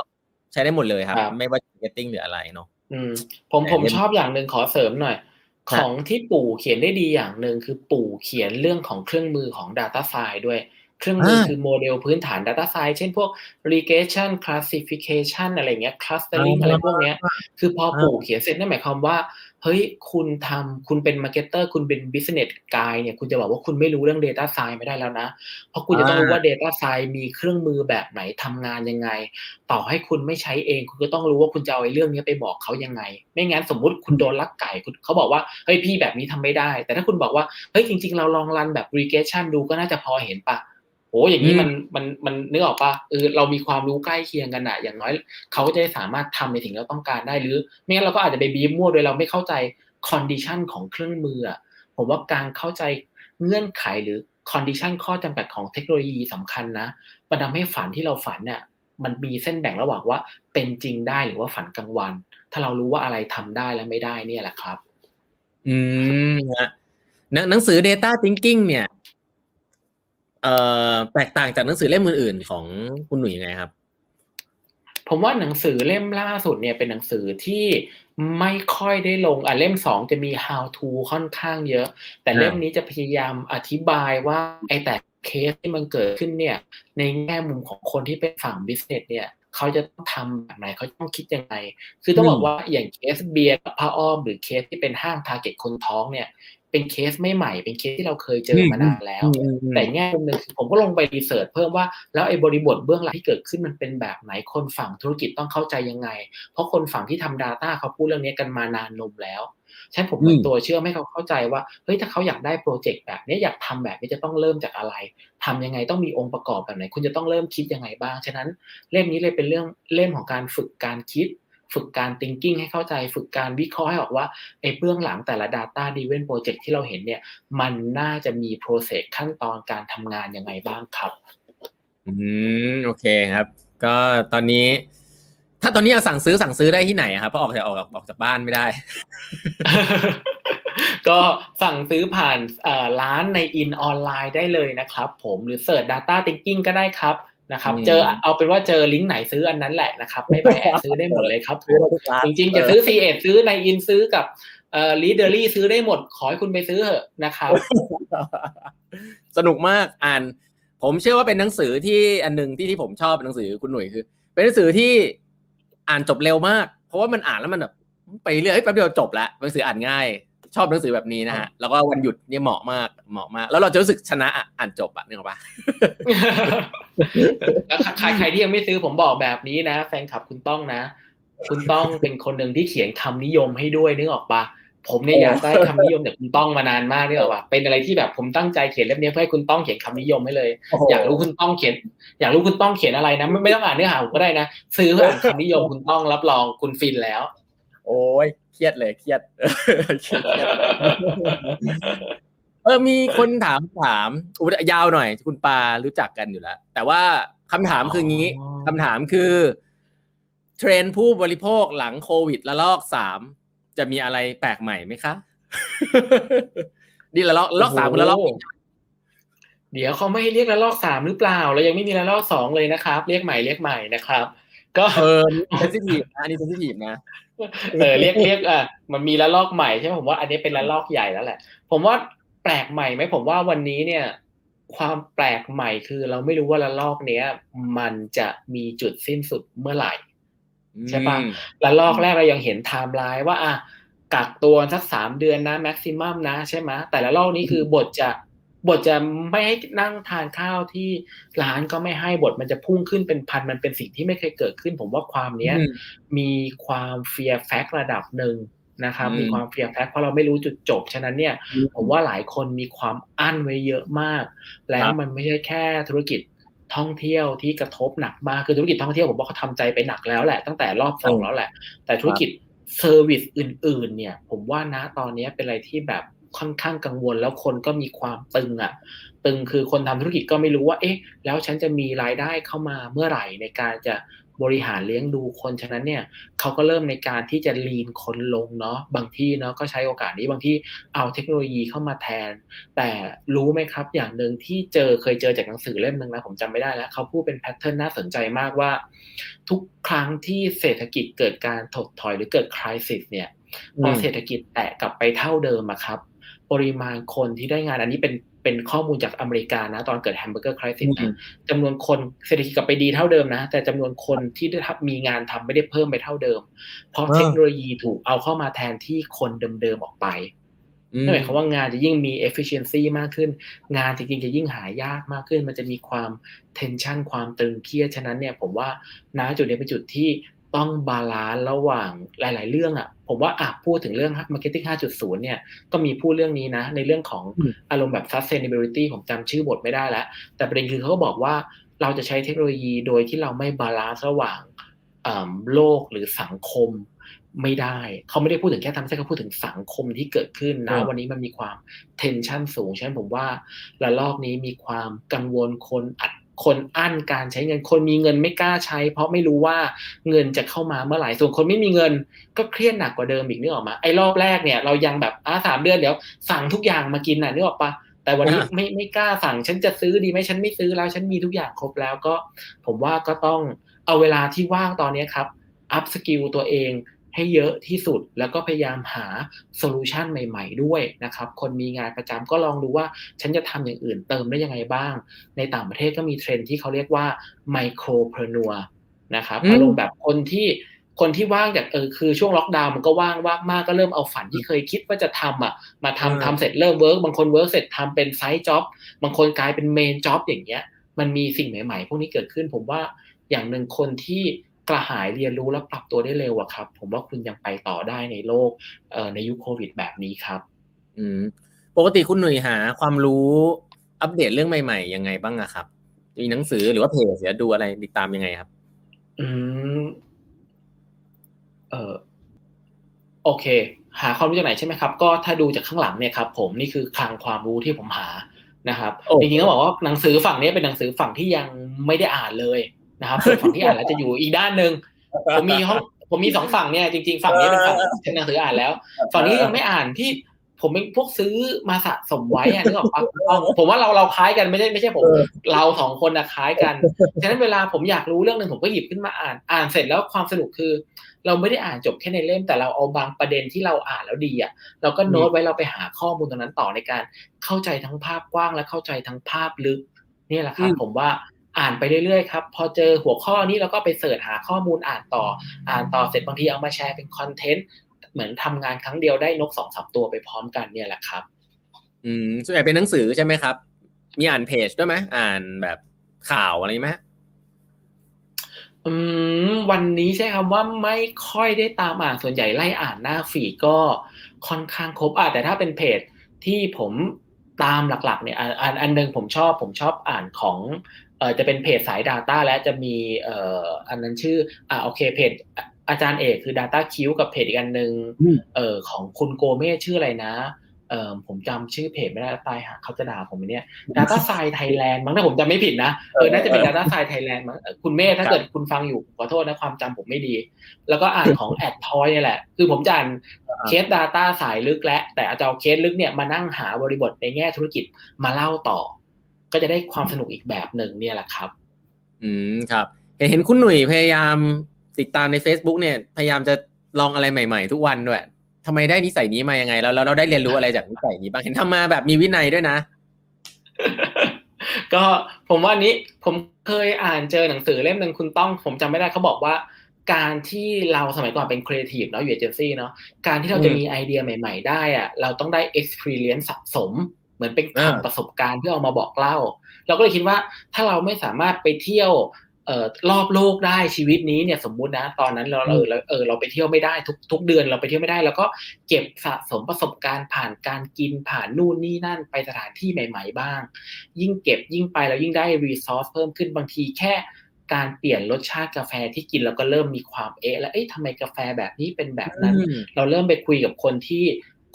ใช้ได้หมดเลยครับ ไม่ว่า marketing หรืออะไรเนาะอืมผมผมชอบอย่างหนึ่งขอเสริมหน่อย ของที่ปู่เขียนได้ดีอย่างหนึ่งคือปู่เขียนเรื่องของเครื่องมือของ Data File ด้วย เครื่องมือคือโมเดลพื้นฐาน data sci เช่นพวก regression classification อะไรเงี้ย clustering อะไรพวกเนี้ย คือพอปู่เขียนเสร็จนั่นหมายความว่า เฮ้ยคุณทำคุณเป็น marketer คุณเป็น business guy เนี่ยคุณจะบอกว่าคุณไม่รู้เรื่อง data science ไม่ได้แล้วนะ เพราะคุณจะต้องรู้ว่า data science มีเครื่องมือแบบไหนทำงานยังไง ต่อให้คุณไม่ใช้เอง คุณก็ต้องรู้ว่าคุณจะเอาไอ้เรื่องนี้ไปบอกเขายังไง ไม่งั้นสมมุติคุณโดนลักไก่คุณเขาบอกว่าเฮ้ยพี่แบบนี้ทำไม่ได้ แต่ถ้าคุณบอกว่าเฮ้ยจริง ๆ เราลองรันแบบ regression ดูก็น่าจะพอเห็นปะ โอ้อย่างนี้มันมันมันนึกออกปะเออเรามีความรู้ใกล้เคียงกันอะอย่างน้อยเขาก็จะสามารถทำในสิ่งที่เราต้องการได้หรือ ไม่งั้นเราก็อาจจะไปบีบมั่วโดยเราไม่เข้าใจ condition ของเครื่องมืออะผมว่าการเข้าใจเงื่อนไขหรือ condition ข้อจำกัดของเทคโนโลยีสำคัญนะมันทำให้ฝันที่เราฝันเนี่ยมันมีเส้นแบ่งระหว่างว่าเป็นจริงได้หรือว่าฝันกลางวัน ถ้าเรารู้ว่าอะไรทำได้และไม่ได้เนี่ยแหละครับ อืมนะหนังสือ Data Thinking เนี่ย เอ่อแตกต่างจากหนังสือเล่มอื่นๆของคุณหนุ่ยยังไงครับ ผมว่าหนังสือเล่มล่าสุดเนี่ยเป็นหนังสือที่ไม่ค่อยได้ลงอะเล่มสองจะมี how to ค่อนข้างเยอะ แต่เล่มนี้จะพยายามอธิบายว่าไอ้แต่เคสที่มันเกิดขึ้นเนี่ย ในแง่มุมของคนที่เป็นฝั่ง business เนี่ยเขาจะต้องทำแบบไหนเขาต้องคิดยังไง คือต้องบอกว่าอย่างเคสเบียร์กับผ้าอ้อมหรือเคสที่เป็นห้าง Target คนท้องเนี่ย เป็นเคสไม่ใหม่ เป็นเคสที่เราเคยเจอมานานแล้วอืมอืมแต่แง่มุมหนึ่งคือผมก็ลงไป research เพิ่มว่าแล้วไอ้บริบทเบื้องหลังที่เกิดขึ้นมันเป็นแบบไหนคนฝั่งธุรกิจต้องเข้าใจยังไง เพราะคนฝั่งที่ทำ Data เขาพูดเรื่องนี้กันมานานนมแล้วฉะนั้นผมเป็นอืมตัวเชื่อมให้เขาเข้าใจว่าเฮ้ยถ้าเขาอยากได้โปรเจกต์แบบนี้อยากทำแบบนี้จะต้องเริ่มจากอะไรทำยังไงต้องมีองค์ประกอบแบบไหน คุณจะต้องเริ่มคิดยังไงบ้าง ฉะนั้นเล่มนี้เลยเป็นเรื่องเล่มของการฝึกการคิด ฝึกการ thinking ให้เข้าใจ ฝึกการวิเคราะห์ให้ออกว่าไอ้เบื้องหลังแต่ละ Data Driven Project ที่เราเห็นเนี่ย มันน่าจะมี process ขั้นตอนการทำงานยังไงบ้างครับ อืม โอเคครับ ก็ตอนนี้ ถ้าตอนนี้เอาสั่งซื้อสั่งซื้อได้ที่ไหนอะครับ เพราะออกจากออกออกจากบ้านไม่ได้ก็สั่งซื้อผ่านเอ่อร้านนายอินทร์ออนไลน์ได้เลยนะครับผมหรือ search Data Thinking ก็ได้ครับ นะครับอืมเจอเอาเป็นว่าเจอลิงก์ไหนซื้ออันนั้นแหละนะครับ ไม่ไปแอบซื้อได้หมดเลยครับซื้อได้ทุกร้านจริงๆจะซื้อ c ีเอซื้อในอินซื้อกับเอ่อลีดเดอรี่ซื้อได้หมด ขอให้คุณไปซื้อเถอะนะครับ สนุกมากอ่าน ผมเชื่อว่าเป็นหนังสือที่อันหนึงที่ที่ผมชอบเป็นหนังสือคุณหนุ่ยคือ เป็นหนังสือที่อ่านจบเร็วมาก เพราะว่ามันอ่านแล้วมันแบบไปเรื่อยเฮ้ยแป๊บเดียวจบแล้วหนังสืออ่านง่าย ชอบหนังสือแบบนี้นะฮะ แล้วก็วันหยุดเนี่ยเหมาะมาก เหมาะมาก แล้วเราจะรู้สึกชนะอะอ่านจบอะนึกออกปะแล้วใครใครที่ยังไม่ซื้อผมบอกแบบนี้นะ แฟนคลับคุณต้องนะ คุณต้องเป็นคนหนึ่งที่เขียนคำนิยมให้ด้วยนึกออกปะผมเนี่ยอยากได้คำนิยมจากคุณต้องมานานมากนึกออกปะเป็นอะไรที่แบบผมตั้งใจเขียนเล่มนี้เพื่อให้คุณต้องเขียนคำนิยมให้เลย อยากรู้คุณต้องเขียน อยากรู้คุณต้องเขียนอะไรนะไม่ไม่ต้องอ่านเนื้อหาผมก็ได้นะ ซื้อเพื่ออ่านคำนิยมคุณต้องรับรองคุณฟินแล้ว โอ้ย เครียดเลยเครียดเครียดเครียดเออมีคนถามถามอุยยาวหน่อย คุณปารู้จักกันอยู่แล้ว แต่ว่าคำถามคืองี้อ๋อคำถามคือ เทรนด์ผู้บริโภคหลังโควิดระลอกสามจะมีอะไรแปลกใหม่ไหมคะนี่ระลอกระลอกสามคือระลอกนี้เดี๋ยวเขาไม่ให้เรียกระลอกสามหรือเปล่าเรายังไม่มีระลอกสองเลยนะครับ เรียกใหม่เรียกใหม่นะครับ ก็เออนี่ sensitive นะอันนี้ sensitive นะ เออเรียกเรียกอะมันมีระลอกใหม่ใช่ไหมผมว่าอันนี้เป็นระลอกใหญ่แล้วแหละ ผมว่าแปลกใหม่ไหมผมว่าวันนี้เนี่ย ความแปลกใหม่คือเราไม่รู้ว่าระลอกเนี้ย มันจะมีจุดสิ้นสุดเมื่อไหร่ใช่ปะอืมระลอกแรกเรายังเห็นไทม์ไลน์ว่าอะกักตัวสักสามเดือนนะ maximum นะใช่ไหมแต่ระลอกนี้คือบทจะ บทจะไม่ให้นั่งทานข้าวที่ร้านก็ไม่ให้บทมันจะพุ่งขึ้นเป็นพันมันเป็นสิ่งที่ไม่เคยเกิดขึ้น ผมว่าความเนี้ยอืมมีความ fear factor ระดับหนึ่งนะครับอืมมีความเฟียร์แฟกเพราะเราไม่รู้จุดจบ ฉะนั้นเนี่ยผมว่าหลายคนมีความอั้นไว้เยอะมาก แล้วมันไม่ใช่แค่ธุรกิจท่องเที่ยวที่กระทบหนักมากคือธุรกิจท่องเที่ยวผมว่าเขาทำใจไปหนักแล้วแหละตั้งแต่รอบสองแล้วแหละ แต่ธุรกิจเซอร์วิสอื่น ๆ เนี่ย ผมว่านะตอนนี้เป็นอะไรที่แบบ ค่อนข้างกังวล แล้วคนก็มีความตึงอะ ตึงคือคนทำธุรกิจก็ไม่รู้ว่า เอ๊ะ แล้วฉันจะมีรายได้เข้ามาเมื่อไหร่ในการจะบริหารเลี้ยงดูคนฉะนั้นเนี่ยเขาก็เริ่มในการที่จะ lean คนลงเนาะบางที่เนาะก็ใช้โอกาสนี้บางที่เอาเทคโนโลยีเข้ามาแทน แต่รู้ไหมครับอย่างหนึ่งที่เจอเคยเจอจากหนังสือเล่มหนึ่งนะผมจำไม่ได้แล้วเขาพูดเป็น pattern น่าสนใจมากว่า ทุกครั้งที่เศรษฐกิจเกิดการถดถอยหรือเกิด crisis เนี่ยพอเศรษฐกิจแตะกลับไปเท่าเดิมอะครับ ปริมาณคนที่ได้งานอันนี้เป็นเป็นข้อมูลจากอเมริกานะ ตอนเกิด hamburger crisis อืมนะจำนวนคนเศรษฐกิจกลับไปดีเท่าเดิมนะ แต่จำนวนคนที่ได้รับมีงานทำไม่ได้เพิ่มไปเท่าเดิม เพราะอ่าเทคโนโลยีถูกเอาเข้ามาแทนที่คนเดิมๆออกไปอืมนั่นหมายความว่างานจะยิ่งมี efficiency มากขึ้น งานจริงๆจะยิ่งหายากมากขึ้น มันจะมีความ tension ความตึงเครียดฉะนั้นเนี่ยผมว่าณจุดนี้เป็นจุดที่ต้อง balance ระหว่างหลาย ๆ เรื่องอะ ผมว่าอะพูดถึงเรื่อง marketing 5.0 เนี่ย ก็มีพูดเรื่องนี้นะ ในเรื่องของอืมอารมณ์แบบ sustainability ผมจำชื่อบทไม่ได้แล้ว แต่ประเด็นคือเขาก็บอกว่าเราจะใช้เทคโนโลยีโดยที่เราไม่ balance ระหว่างอ่าโลกหรือสังคมไม่ได้ เขาไม่ได้พูดถึงแค่ทำให้เขาพูดถึงสังคมที่เกิดขึ้นนะอืมวันนี้มันมีความ tension สูง ฉะนั้นผมว่าระลอกนี้มีความกังวลคนอัด คนอั้นการใช้เงิน คนมีเงินไม่กล้าใช้ เพราะไม่รู้ว่าเงินจะเข้ามาเมื่อไหร่ ส่วนคนไม่มีเงินก็เครียดหนักกว่าเดิมอีกนึกออกปะ ไอ้รอบแรกเนี่ยเรายังแบบอ่าสามเดือนเดี๋ยวสั่งทุกอย่างมากินน่ะนึกออกปะแต่วันนี้ไม่ไม่กล้าสั่งฉันจะซื้อดีไหมฉันไม่ซื้อแล้วฉันมีทุกอย่างครบแล้วก็ ผมว่าก็ต้องเอาเวลาที่ว่างตอนนี้ครับ upskill ตัวเอง ให้เยอะที่สุด แล้วก็พยายามหา solution ใหม่ ๆ ด้วยนะครับ คนมีงานประจำก็ลองดูว่า ฉันจะทำอย่างอื่นเติมได้ยังไงบ้าง ในต่างประเทศก็มีเทรนด์ที่เขาเรียกว่า micropreneur นะครับอืมอารมณ์แบบคนที่คนที่ว่างจากเออคือช่วงล็อกดาวน์มันก็ว่างว่างมากก็เริ่มเอาฝันที่เคยคิดว่าจะทำอะมาทำอืมทำเสร็จเริ่ม work บางคน work เสร็จทำเป็น side job บางคนกลายเป็น main job อย่างเงี้ย มันมีสิ่งใหม่ ๆ พวกนี้เกิดขึ้นผมว่าอย่างหนึ่งคนที่ก ระหายเรียนรู้และปรับตัวได้เร็วอะครับ ผมว่าคุณยังไปต่อได้ในโลกเอ่อในยุคโควิดแบบนี้ครับ อืมปกติคุณหนุ่ยหาความรู้อัปเดตเรื่องใหม่ๆยังไงบ้างอะครับ มีหนังสือหรือว่าเพจหรือดูอะไรติดตามยังไงครับ อืม เออโอเค หาความรู้จากไหนใช่ไหมครับ ก็ถ้าดูจากข้างหลังเนี่ยครับ ผมนี่คือคลังความรู้ที่ผมหานะครับโอ้จริงๆก็บอกว่าหนังสือฝั่งนี้เป็นหนังสือฝั่งที่ยังไม่ได้อ่านเลย นะครับส่วนฝั่งที่อ่านแล้วจะอยู่อีกด้านหนึ่งผมมีห้องผมมีสองฝั่งเนี่ยจริงๆฝั่งนี้เป็นฝั่งเป็นหนังสืออ่านแล้ว ฝั่งนี้ยังไม่อ่านที่ผมเป็นพวกซื้อมาสะสมไว้อะนึกออกปะผมว่าเราเราคล้ายกันไม่ใช่ไม่ใช่ผมเออเราสองคนนะคล้ายกันฉะนั้นเวลาผมอยากรู้เรื่องหนึ่งผมก็หยิบขึ้นมาอ่านอ่านเสร็จแล้วความสนุกคือ เราไม่ได้อ่านจบแค่ในเล่มแต่เราเอาบางประเด็นที่เราอ่านแล้วดีอะเราก็โน้ตไว้เราไปหาข้อมูลตรงนั้นต่อในการเข้าใจทั้งภาพกว้างและเข้าใจทั้งภาพลึกเนี่ยแหละครับอืมผมว่า อ่านไปเรื่อยๆครับพอเจอหัวข้อนี้เราก็ไปเสิร์ชหาข้อมูลอ่านต่อ อ่านต่อเสร็จบางทีเอามาแชร์เป็นคอนเทนต์เหมือนทำงานครั้งเดียวได้นกสองสามตัวไปพร้อมกันเนี่ยแหละครับ อืมส่วนใหญ่เป็นหนังสือใช่ไหมครับ มีอ่านเพจด้วยไหมอ่านแบบข่าวอะไรไหมฮะอืมวันนี้ใช้คำว่าไม่ค่อยได้ตามอ่านส่วนใหญ่ไล่อ่านหน้าฟีดก็ค่อนข้างครบอะแต่ถ้าเป็นเพจที่ผมตามหลักๆเนี่ยอันอันอันหนึงผมชอบผมชอบอ่านของ เอ่อจะเป็นเพจสาย Data และจะมีเอ่ออันนั้นชื่ออ่าโอเคเพจอะอาจารย์เอกคือ Data Q กับเพจอีกอันหนึ่งอืมเอ่อของคุณโกเมสชื่ออะไรนะเอ่อผมจำชื่อเพจไม่ได้ตายหาเขาจะด่าผมไหมเนี่ย Data Science Thailand มั้งถ้าผมจำไม่ผิดนะเออน่าจะเป็น Data Science Thailand มั้งเอ่อคุณเมธถ้าเกิดคุณฟังอยู่ขอโทษนะความจำผมไม่ดี แล้วก็อ่านของแอดทอยนี่แหละ คือผมจะอ่านเคส Data สายลึกและ แต่อาจจะเอาเคสลึกเนี่ยมานั่งหาบริบทในแง่ธุรกิจมาเล่าต่อ ก็จะได้ความสนุกอีกแบบหนึ่งเนี่ยแหละครับ อืมครับ เห็นเห็นคุณหนุ่ยพยายามติดตามใน Facebook เนี่ย พยายามจะลองอะไรใหม่ ๆ ทุกวันด้วยทำไมได้นิสัยนี้มายังไงแล้วแล้วเราได้เรียนรู้อะไรจากนิสัยนี้บ้างเห็นทำมาแบบมีวินัยด้วยนะ ก็ผมว่านี้ผมเคยอ่านเจอหนังสือเล่มหนึ่งคุณต้อง ผมจำไม่ได้เขาบอกว่าการที่เราสมัยก่อนเป็นครีเอทีฟเนาะอยู่เอเจนซี่เนาะการที่เราจะอืมมีไอเดียใหม่ ๆ ได้อะเราต้องได้ experience สะสม เหมือนเป็นอ่าคลังประสบการณ์ที่เอามาบอกเล่า เราก็เลยคิดว่าถ้าเราไม่สามารถไปเที่ยวเอ่อรอบโลกได้ชีวิตนี้เนี่ยสมมุตินะ ตอนนั้นเราเออเราเออเราไปเที่ยวไม่ได้ทุกทุกเดือนเราไปเที่ยวไม่ได้ แล้วก็เก็บสะสมประสบการณ์ผ่านการกินผ่านนู่นนี่นั่นไปสถานที่ใหม่ ๆ บ้าง ยิ่งเก็บยิ่งไปเรายิ่งได้รีซอสเพิ่มขึ้นบางทีแค่การเปลี่ยนรสชาติกาแฟที่กินเราก็เริ่มมีความเอ๊ะแล้วเอ๊ะทำไมกาแฟแบบนี้เป็นแบบนั้นอืมเราเริ่มไปคุยกับคนที่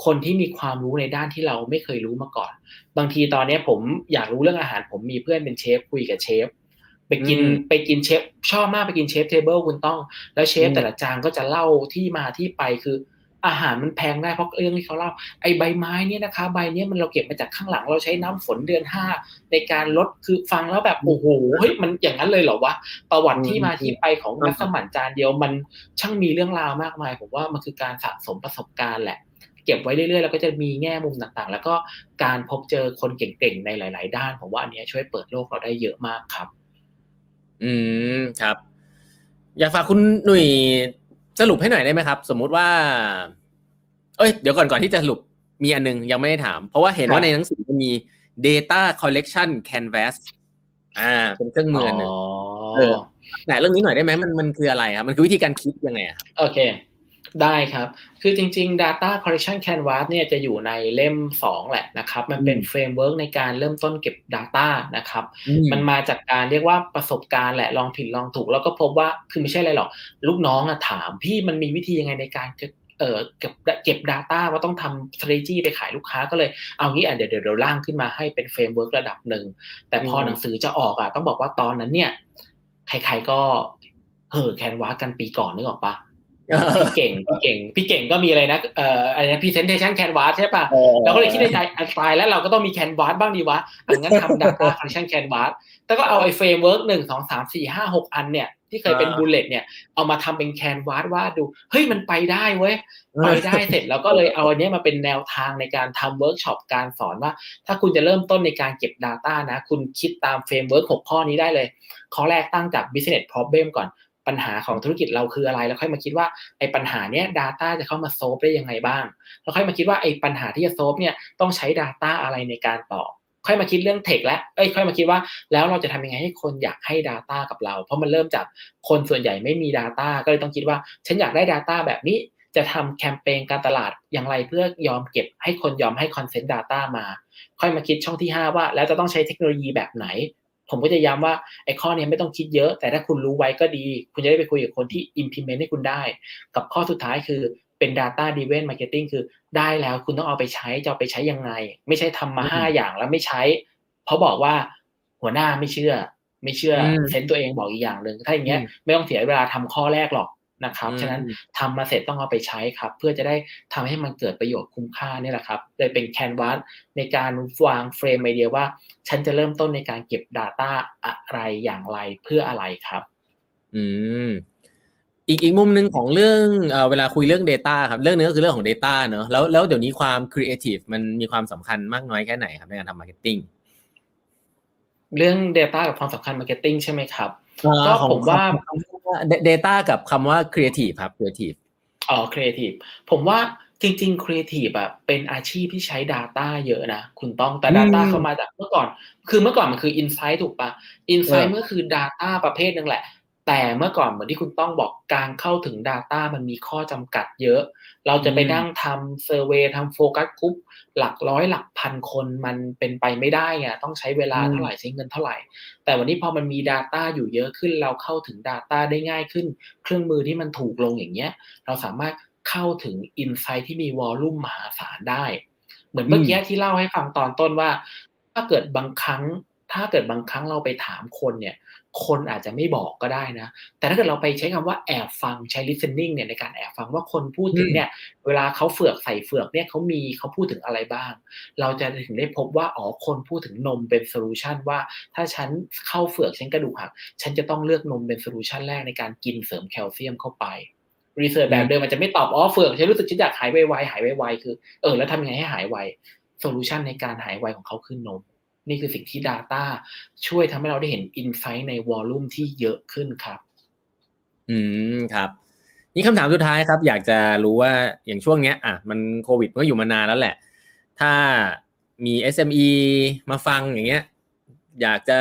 คนที่มีความรู้ในด้านที่เราไม่เคยรู้มาก่อน บางทีตอนเนี้ยผมอยากรู้เรื่องอาหาร ผมมีเพื่อนเป็นเชฟคุยกับเชฟไปกินอืมไปกินเชฟชอบมากไปกิน chef's table คุณต้อง แล้วเชฟอืมแต่ละจานก็จะเล่าที่มาที่ไปคือ อาหารมันแพงได้เพราะเรื่องที่เขาเล่า ไอ้ใบไม้เนี่ยนะคะ ใบเนี้ยมันเราเก็บมาจากข้างหลังเราใช้น้ำฝนเดือนห้าในการรดคือฟังแล้วแบบโอ้โหเฮ้ยมันอย่างนั้นเลยเหรอวะประวัติที่มาที่ไปของนักสมันจานเดียวมันช่างมีเรื่องราวมากมาย ผมว่ามันคือการสะสมประสบการณ์แหละ เก็บไว้เรื่อยๆ แล้วก็จะมีแง่มุมต่างๆ แล้วก็การพบเจอคนเก่งๆในหลาย ๆ ด้านผมว่าอันเนี้ยช่วยเปิดโลกเราได้เยอะมากครับ อืมครับ อยากฝากคุณหนุ่ยสรุปให้หน่อยได้ไหมครับ สมมุติว่า เอ้ยเดี๋ยวก่อนก่อนที่จะสรุปมีอันนึงยังไม่ได้ถาม เพราะว่าเห็นครับว่าในหนังสือมันมี data collection canvas อ่า เป็นเครื่องมืออันหนึ่งเออแต่เรื่องนี้หน่อยได้ไหมมันมันคืออะไรครับมันคือวิธีการคิดยังไงอะครับโอเค ได้ครับ คือจริง ๆ Data Collection Canvas เนี่ยจะอยู่ในเล่ม 2 แหละนะครับ มันเป็นอืม framework ในการเริ่มต้นเก็บ Data นะครับอืมมันมาจากการเรียกว่าประสบการณ์แหละ ลองผิดลองถูก แล้วก็พบว่า คือไม่ใช่อะไรหรอก ลูกน้องอะถาม พี่มันมีวิธียังไงในการเก็บเอ่อเก็บเก็บ Data ว่าต้องทำ strategy ไปขายลูกค้าก็เลยเอางี้อะเดี๋ยวเดี๋ยวเราร่างขึ้นมาให้เป็น framework ระดับหนึ่ง แต่พออืมหนังสือจะออกอะต้องบอกว่าตอนนั้นเนี่ย ใครๆก็เห่อ canvas กันปีก่อนนึกออกปะ พี่เก่งพี่เก่งพี่เก่งก็มีอะไรนะเอ่ออะไรนะ presentation canvas ใช่ปะเราก็เลยคิดในใจอะตายแล้วเราก็ต้องมี canvas บ้างดีวะอะงั้นทำ data collection canvas แล้วก็เอาไอ้ framework หนึ่งสองสามสี่ห้าหกอันเนี่ยที่เคยเป็นอ่า bullet เนี่ยเอามาทำเป็น canvas วาดดูเฮ้ยมันไปได้เว้ยไปได้เสร็จแล้วก็เลยเอาอันเนี้ยมาเป็นแนวทางในการทำเวิร์กช็อปการสอนว่า ถ้าคุณจะเริ่มต้นในการเก็บ Data นะ คุณคิดตาม framework หกข้อนี้ได้เลย ข้อแรกตั้งจาก business problem ก่อน ปัญหาของธุรกิจเราคืออะไร แล้วค่อยมาคิดว่าไอ้ปัญหาเนี้ย Data จะเข้ามา solve ได้ยังไงบ้าง แล้วค่อยมาคิดว่าไอ้ปัญหาที่จะ solve เนี่ยต้องใช้ Data อะไรในการตอบค่อยมาคิดเรื่อง tech และเอ้ยค่อยมาคิดว่าแล้วเราจะทำยังไงให้คนอยากให้ Data กับเรา เพราะมันเริ่มจากคนส่วนใหญ่ไม่มี Data ก็เลยต้องคิดว่าฉันอยากได้ Data แบบนี้จะทำแคมเปญการตลาดอย่างไรเพื่อยอมเก็บให้คนยอมให้ consent Data มา ค่อยมาคิดช่องที่ 5 ว่า แล้วจะต้องใช้เทคโนโลยีแบบไหน ผมก็จะย้ำว่าไอ้ข้อนี้ไม่ต้องคิดเยอะ แต่ถ้าคุณรู้ไว้ก็ดี คุณจะได้ไปคุยกับคนที่ implement ให้คุณได้ กับข้อสุดท้ายคือเป็น data driven marketing คือได้แล้วคุณต้องเอาไปใช้จะเอาไปใช้ยังไง ไม่ใช่ทำมาห้าอย่างแล้วไม่ใช้ เพราะบอกว่าหัวหน้าไม่เชื่อ ไม่เชื่อเซนตัวเองบอกอีกอย่างหนึ่งถ้าอย่างเงี้ยไม่ต้องเสียเวลาทำข้อแรกหรอก นะครับ ฉะนั้นทำมาเสร็จต้องเอาไปใช้ครับ เพื่อจะได้ทำให้มันเกิดประโยชน์คุ้มค่านี่แหละครับเลยเป็นแคนวาสในการวางเฟรมไอเดียว่า ฉันจะเริ่มต้นในการเก็บ Data อะไรอย่างไรเพื่ออะไรครับ อืมอีกอีกมุมหนึ่งของเรื่องเอเวลาคุยเรื่อง Data ครับ เรื่องนี้ก็คือเรื่องของ Data เนอะแล้วแล้วเดี๋ยวนี้ความ Creative มันมีความสำคัญมากน้อยแค่ไหนครับในการทำ Marketing เรื่อง Data กับความสำคัญ Marketing ใช่ไหมครับ ก็ผมว่า Data กับคำว่า Creative ครับ Creative อ๋อ Creative ผมว่าจริงๆ Creative อะเป็นอาชีพที่ใช้ Data เยอะนะ คุณต้องแต่ Data เข้ามาจากเมื่อก่อน คือเมื่อก่อนมันคือ Insight ถูกปะ Insight มันก็คือ Data ประเภทนึงแหละ แต่เมื่อก่อนเหมือนที่คุณต้องบอกการเข้าถึง Data มันมีข้อจำกัดเยอะ เราจะไปนั่งทำ survey ทำ focus group หลักร้อยหลักพันคนมันเป็นไปไม่ได้ไงต้องใช้เวลาเท่าไหร่ใช้เงินเท่าไหร่ แต่วันนี้พอมันมี Data อยู่เยอะขึ้น เราเข้าถึง Data ได้ง่ายขึ้น เครื่องมือที่มันถูกลงอย่างเงี้ย เราสามารถเข้าถึงอินไซต์ที่มีวอลลุ่มมหาศาลได้ เหมือนเมื่อกี้ที่เล่าให้ฟังตอนต้นว่า ถ้าเกิดบางครั้ง ถ้าเกิดบางครั้งเราไปถามคนเนี่ย คนอาจจะไม่บอกก็ได้นะ แต่ถ้าเกิดเราไปใช้คำว่าแอบฟังใช้ listening เนี่ยในการแอบฟังว่าคนพูดถึงเนี่ย เวลาเขาเฟือกใส่เฟือกเนี่ยเขามีเขาพูดถึงอะไรบ้าง เราจะถึงได้พบว่าอ๋อคนพูดถึงนมเป็น solution ว่า ถ้าฉันเข้าเฝือกฉันกระดูกหัก ฉันจะต้องเลือกนมเป็น solution แรกในการกินเสริมแคลเซียมเข้าไป research แบบเดิมมันจะไม่ตอบอ๋อเฝือกฉันรู้สึกฉันอยากหายไวๆหายไวๆคือเออแล้วทำยังไงให้หายไว solution ในการหายไวของเขาคือนม นี่คือสิ่งที่ Data ช่วยทำให้เราได้เห็น insight ใน volume ที่เยอะขึ้นครับ อืมครับ นี่คำถามสุดท้ายครับ อยากจะรู้ว่าอย่างช่วงเนี้ย อะ มันโควิดก็อยู่มานานแล้วแหละ ถ้ามี SME มาฟังอย่างเงี้ย อยากจะ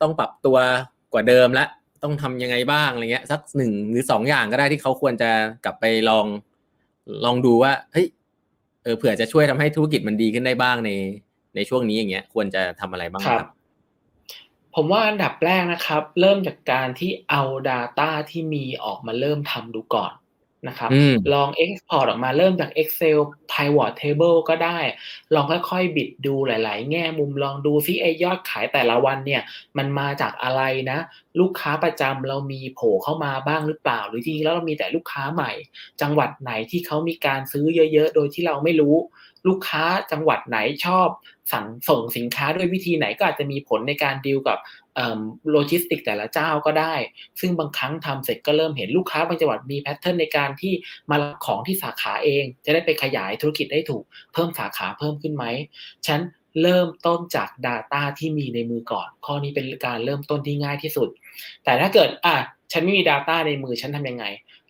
ต้องปรับตัวกว่าเดิมละต้องทำยังไงบ้างอะไรเงี้ย สักหนึ่งหรือสองอย่างก็ได้ที่เขาควรจะกลับไปลอง ลองดูว่าเฮ้ยเออเผื่อจะช่วยทำให้ธุรกิจมันดีขึ้นได้บ้างใน ในช่วงนี้อย่างเงี้ยควรจะทำอะไรบ้างครับ ผมว่าอันดับแรกนะครับ เริ่มจากการที่เอา Data ที่มีออกมาเริ่มทำดูก่อนนะครับลอง Export ออกมาเริ่มจาก Excel Pivot Table ก็ได้ ลองค่อยๆ บิดดูหลาย ๆ แง่มุมลองดูซิไอยอดขายแต่ละวันเนี่ย มันมาจากอะไรนะ ลูกค้าประจำเรามีโผล่เข้ามาบ้างหรือเปล่า หรือจริงๆแล้วเรามีแต่ลูกค้าใหม่ จังหวัดไหนที่เขามีการซื้อเยอะ ๆ โดยที่เราไม่รู้ ลูกค้าจังหวัดไหนชอบสั่งส่งสินค้าด้วยวิธีไหนก็อาจจะมีผลในการดีลกับโลจิสติกแต่ละเจ้าก็ได้ ซึ่งบางครั้งทำเสร็จก็เริ่มเห็นลูกค้าบางจังหวัดมี pattern ในการที่มารับของที่สาขาเอง จะได้ไปขยายธุรกิจได้ถูกเพิ่มสาขาเพิ่มขึ้นไหมฉันเริ่มต้นจาก Data ที่มีในมือก่อน ข้อนี้เป็นการเริ่มต้นที่ง่ายที่สุด แต่ถ้าเกิดอะฉันไม่มี Data ในมือฉันทำยังไง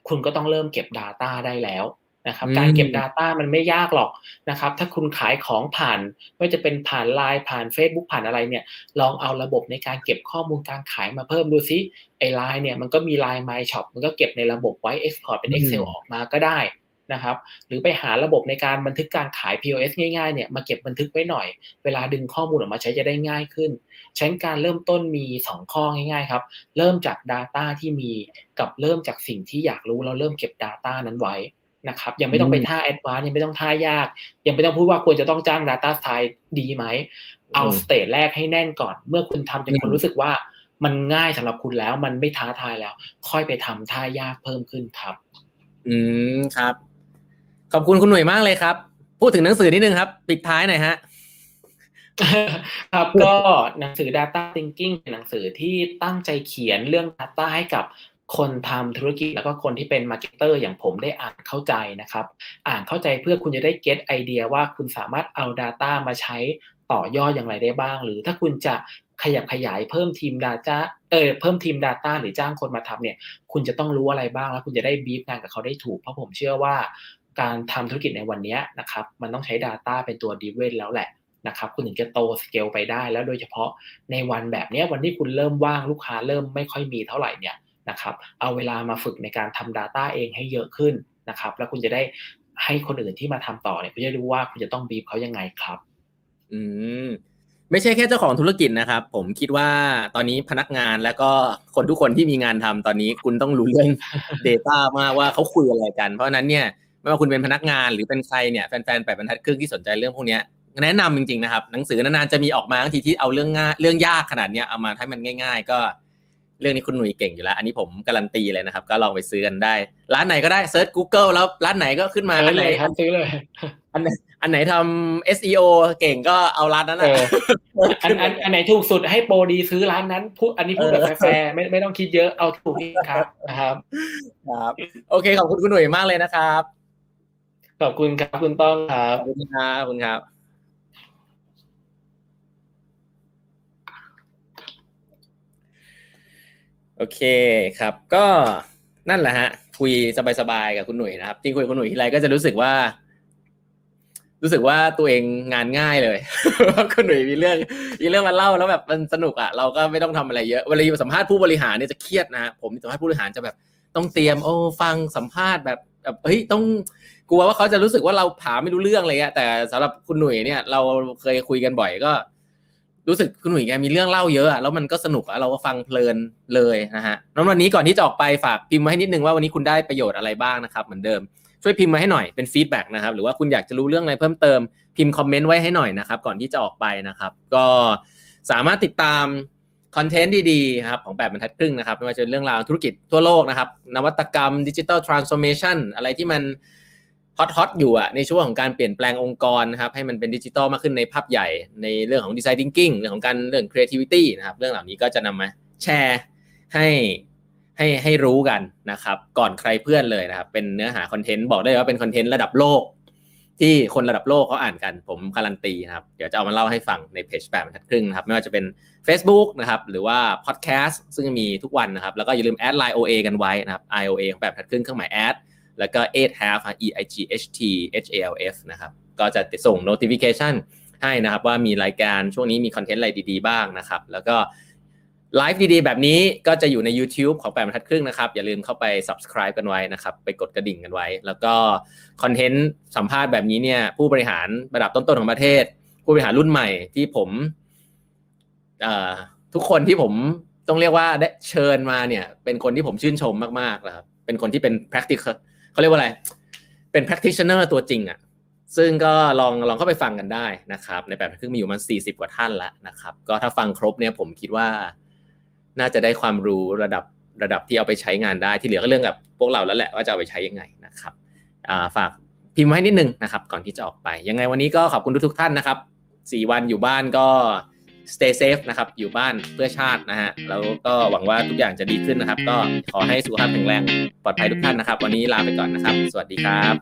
คุณก็ต้องเริ่มเก็บ Data ได้แล้ว นะครับการเก็บ Data มันไม่ยากหรอกนะครับถ้าคุณขายของผ่านไม่จะเป็นผ่านไลน์ผ่าน Facebook ผ่านอะไรเนี่ยลองเอาระบบในการเก็บข้อมูลการขายมาเพิ่มดูซิไอ้ไลน์เนี่ยมันก็มีไลน์ My Shop มันก็เก็บในระบบไว้ Export เป็น Excel ออกมาก็ได้นะครับหรือไปหาระบบในการบันทึกการขาย POS ง่ายๆเนี่ยมาเก็บบันทึกไว้หน่อย เวลาดึงข้อมูลออกมาใช้จะได้ง่ายขึ้นใช้การเริ่มต้นมี 2 ข้อง่ายๆครับ เริ่มจาก Data ที่มีกับเริ่มจากสิ่งที่อยากรู้แล้วเริ่มเก็บ Data นั้นไว้ นะครับยังไม่ต้องไปท่า advance ยังไม่ต้องท่ายาก ยังไม่ต้องพูดว่าควรจะต้องจ้าง Data s c i e n c e ดีไหม เอา stage แรกให้แน่นก่อน เมื่อคุณทำจนคนรู้สึกว่ามันง่ายสำหรับคุณแล้ว มันไม่ท้าทายแล้ว ค่อยไปทำท่ายากเพิ่มขึ้นครับ อืมครับ ขอบคุณคุณหนุ่ยมากเลยครับ พูดถึงหนังสือนิดนึงครับ ปิดท้ายหน่อยฮะครับก็หนังสือ Data Thinking เป็นหนังสือที่ตั้งใจเขียนเรื่อง Data ให้กับ คนทำธุรกิจแล้วก็คนที่เป็น marketer อย่างผมได้อ่านเข้าใจนะครับ อ่านเข้าใจเพื่อคุณจะได้ get ไอเดียว่าคุณสามารถเอา Data มาใช้ต่อยอดอย่างไรได้บ้าง หรือถ้าคุณจะขยับขยายเพิ่มทีม Data เออเพิ่มทีม Data หรือจ้างคนมาทำเนี่ยคุณจะต้องรู้อะไรบ้างแล้วคุณจะได้บีฟงานกับเขาได้ถูก เพราะผมเชื่อว่า การทำธุรกิจในวันนี้นะครับมันต้องใช้ Data เป็นตัวดีเวนแล้วแหละนะครับคุณถึงจะโตสเกลไปได้แล้วโดยเฉพาะในวันแบบนี้วันที่คุณเริ่มว่างลูกค้าเริ่มไม่ค่อยมีเท่าไหร่เนี่ย นะครับ เอาเวลามาฝึกในการทำ Data เองให้เยอะขึ้นนะครับ แล้วคุณจะได้ให้คนอื่นที่มาทำต่อเนี่ยคุณจะรู้ว่าคุณจะต้องบีบเขายังไงครับ อืมไม่ใช่แค่เจ้าของธุรกิจนะครับ ผมคิดว่าตอนนี้พนักงานแล้วก็คนทุกคนที่มีงานทำตอนนี้คุณต้องรู้เรื่อง Data มากว่าเขาคุยอะไรกัน เพราะฉะนั้นเนี่ยไม่ว่าคุณเป็นพนักงานหรือเป็นใครเนี่ยแฟนๆแปดบรรทัดครึ่งที่สนใจเรื่องพวกเนี้ยแนะนำจริงๆนะครับ หนังสือนานๆจะมีออกมาบางทีที่เอาเรื่องง่ายเรื่องยากขนาดเนี้ยเอามาให้มันง่าย ๆ ก็ เรื่องนี้คุณหนุ่ยเก่งอยู่แล้ว อันนี้ผมการันตีเลยนะครับ ก็ลองไปซื้อกันได้ ร้านไหนก็ได้ search Google แล้วร้านไหนก็ขึ้นมาซื้อออนไหเลยครับซื้อเลยอันไหนอันไหนทำ SEO เก่งก็เอาร้านนั้นเอนะออันอันอันไหนถูกสุดให้โปรดีซื้อร้านนั้นพูดอันนี้พูดแบบแฟร์ๆไม่ไม่ต้องคิดเยอะเอาถูกนี่ครับนะครับครับ โอเคขอบคุณคุณหนุ่ยมากเลยนะครับ ขอบคุณครับคุณต้องครับขอบคุณครับขอบคุณครับ โอเคครับ ก็นั่นแหละฮะ คุยสบายๆกับคุณหนุ่ยนะครับจริงคุยกับคุณหนุ่ยทีไรก็จะรู้สึกว่า รู้สึกว่าตัวเองงานง่ายเลยคุณหนุ่ยมีเรื่องมีเรื่องมาเล่าแล้วแบบมันสนุกอะเราก็ไม่ต้องทำอะไรเยอะเวลาสัมภาษณ์ผู้บริหารเนี่ยจะเครียดนะผมสัมภาษณ์ผู้บริหารจะแบบต้องเตรียม โอ้ฟังสัมภาษณ์แบบแบบเฮ้ยต้องกลัวว่าเขาจะรู้สึกว่าเราถามไม่รู้เรื่องอะไรเงี้ยแต่สำหรับคุณหนุ่ยเนี่ย เราเคยคุยกันบ่อยก็ รู้สึกคุณหนุ่ยแกมีเรื่องเล่าเยอะอะแล้วมันก็สนุกอะเราก็ฟังเพลินเลยนะฮะแล้ววันนี้ก่อนที่จะออกไปฝากพิมพ์มาให้นิดนึงว่าวันนี้คุณได้ประโยชน์อะไรบ้างนะครับเหมือนเดิมช่วยพิมพ์มาให้หน่อยเป็นฟีดแบ็กนะครับหรือว่าคุณอยากจะรู้เรื่องอะไรเพิ่มเติมพิมพ์คอมเมนต์ไว้ให้หน่อยนะครับก่อนที่จะออกไปนะครับ ก็สามารถติดตามคอนเทนต์ดีๆครับของแปดบรรทัดครึ่งนะครับไม่ว่าจะเป็นเรื่องราวธุรกิจทั่วโลกนะครับ นวัตกรรม digital transformation อะไรที่มัน hot hot อยู่อะในช่วงของการเปลี่ยนแปลงองค์กรนะครับให้มันเป็นดิจิทัลมากขึ้นในภาพใหญ่ในเรื่องของดีไซน์ thinking เรื่องของการเรื่อง creativity นะครับเรื่องเหล่านี้ก็จะนำมาแชร์ให้ให้ให้รู้กันนะครับก่อนใครเพื่อนเลยนะครับเป็นเนื้อหาคอนเทนต์บอกได้ว่าเป็นคอนเทนต์ระดับโลก ที่คนระดับโลกเขาอ่านกันผมการันตีนะครับเดี๋ยวจะเอามาเล่าให้ฟังในเพจแปดบรรทัดครึ่งนะครับไม่ว่าจะเป็น Facebook นะครับหรือว่าพอดแคสต์ซึ่งมีทุกวันนะครับแล้วก็อย่าลืมแอดไลน์ OA กันไว้นะครับ IOA ของแปดบรรทัดครึ่งเครื่องหมาย at แล้วก็ eight half e i g h t h a l f นะครับ ก็จะส่ง notification ให้นะครับว่ามีรายการช่วงนี้มีคอนเทนต์อะไรดีๆบ้างนะครับ แล้วก็ไลฟ์ดีๆ แบบนี้ก็จะอยู่ใน YouTube ของแปดบรรทัดครึ่งนะครับ อย่าลืมเข้าไป subscribe กันไว้นะครับ ไปกดกระดิ่งกันไว้ แล้วก็คอนเทนต์สัมภาษณ์แบบนี้เนี่ย ผู้บริหารระดับต้นๆของประเทศ ผู้บริหารรุ่นใหม่ที่ผมทุกคนที่ผมต้องเรียกว่าได้เชิญมาเนี่ย เป็นคนที่ผมชื่นชมมากๆนะครับเป็นคนที่เป็น practical เขาเรียกว่าอะไร เป็น practitioner ตัวจริงอะ่ะซึ่งก็ลองลองเข้าไปฟังกันได้นะครับ ในแบบครึ่งมีอยู่มันสี่สิบกว่าท่านแล้วนะครับ ก็ถ้าฟังครบเนี่ยผมคิดว่า น่าจะได้ความรู้ระดับระดับที่เอาไปใช้งานได้ที่เหลือก็เรื่องกับพวกเราแล้วแหละว่าจะเอาไปใช้ยังไงนะครับฝากพิมพ์ให้นิดนึงนะครับ ก่อนที่จะออกไป ยังไงวันนี้ก็ขอบคุณทุกๆท่านนะครับสี่วันอยู่บ้านก็ stay safe นะครับอยู่บ้านเพื่อชาตินะฮะแล้วก็หวังว่าทุกอย่างจะดีขึ้นนะครับ ก็ขอให้สุขภาพแข็งแรงปลอดภัยทุกท่านนะครับ วันนี้ลาไปก่อนนะครับ สวัสดีครับ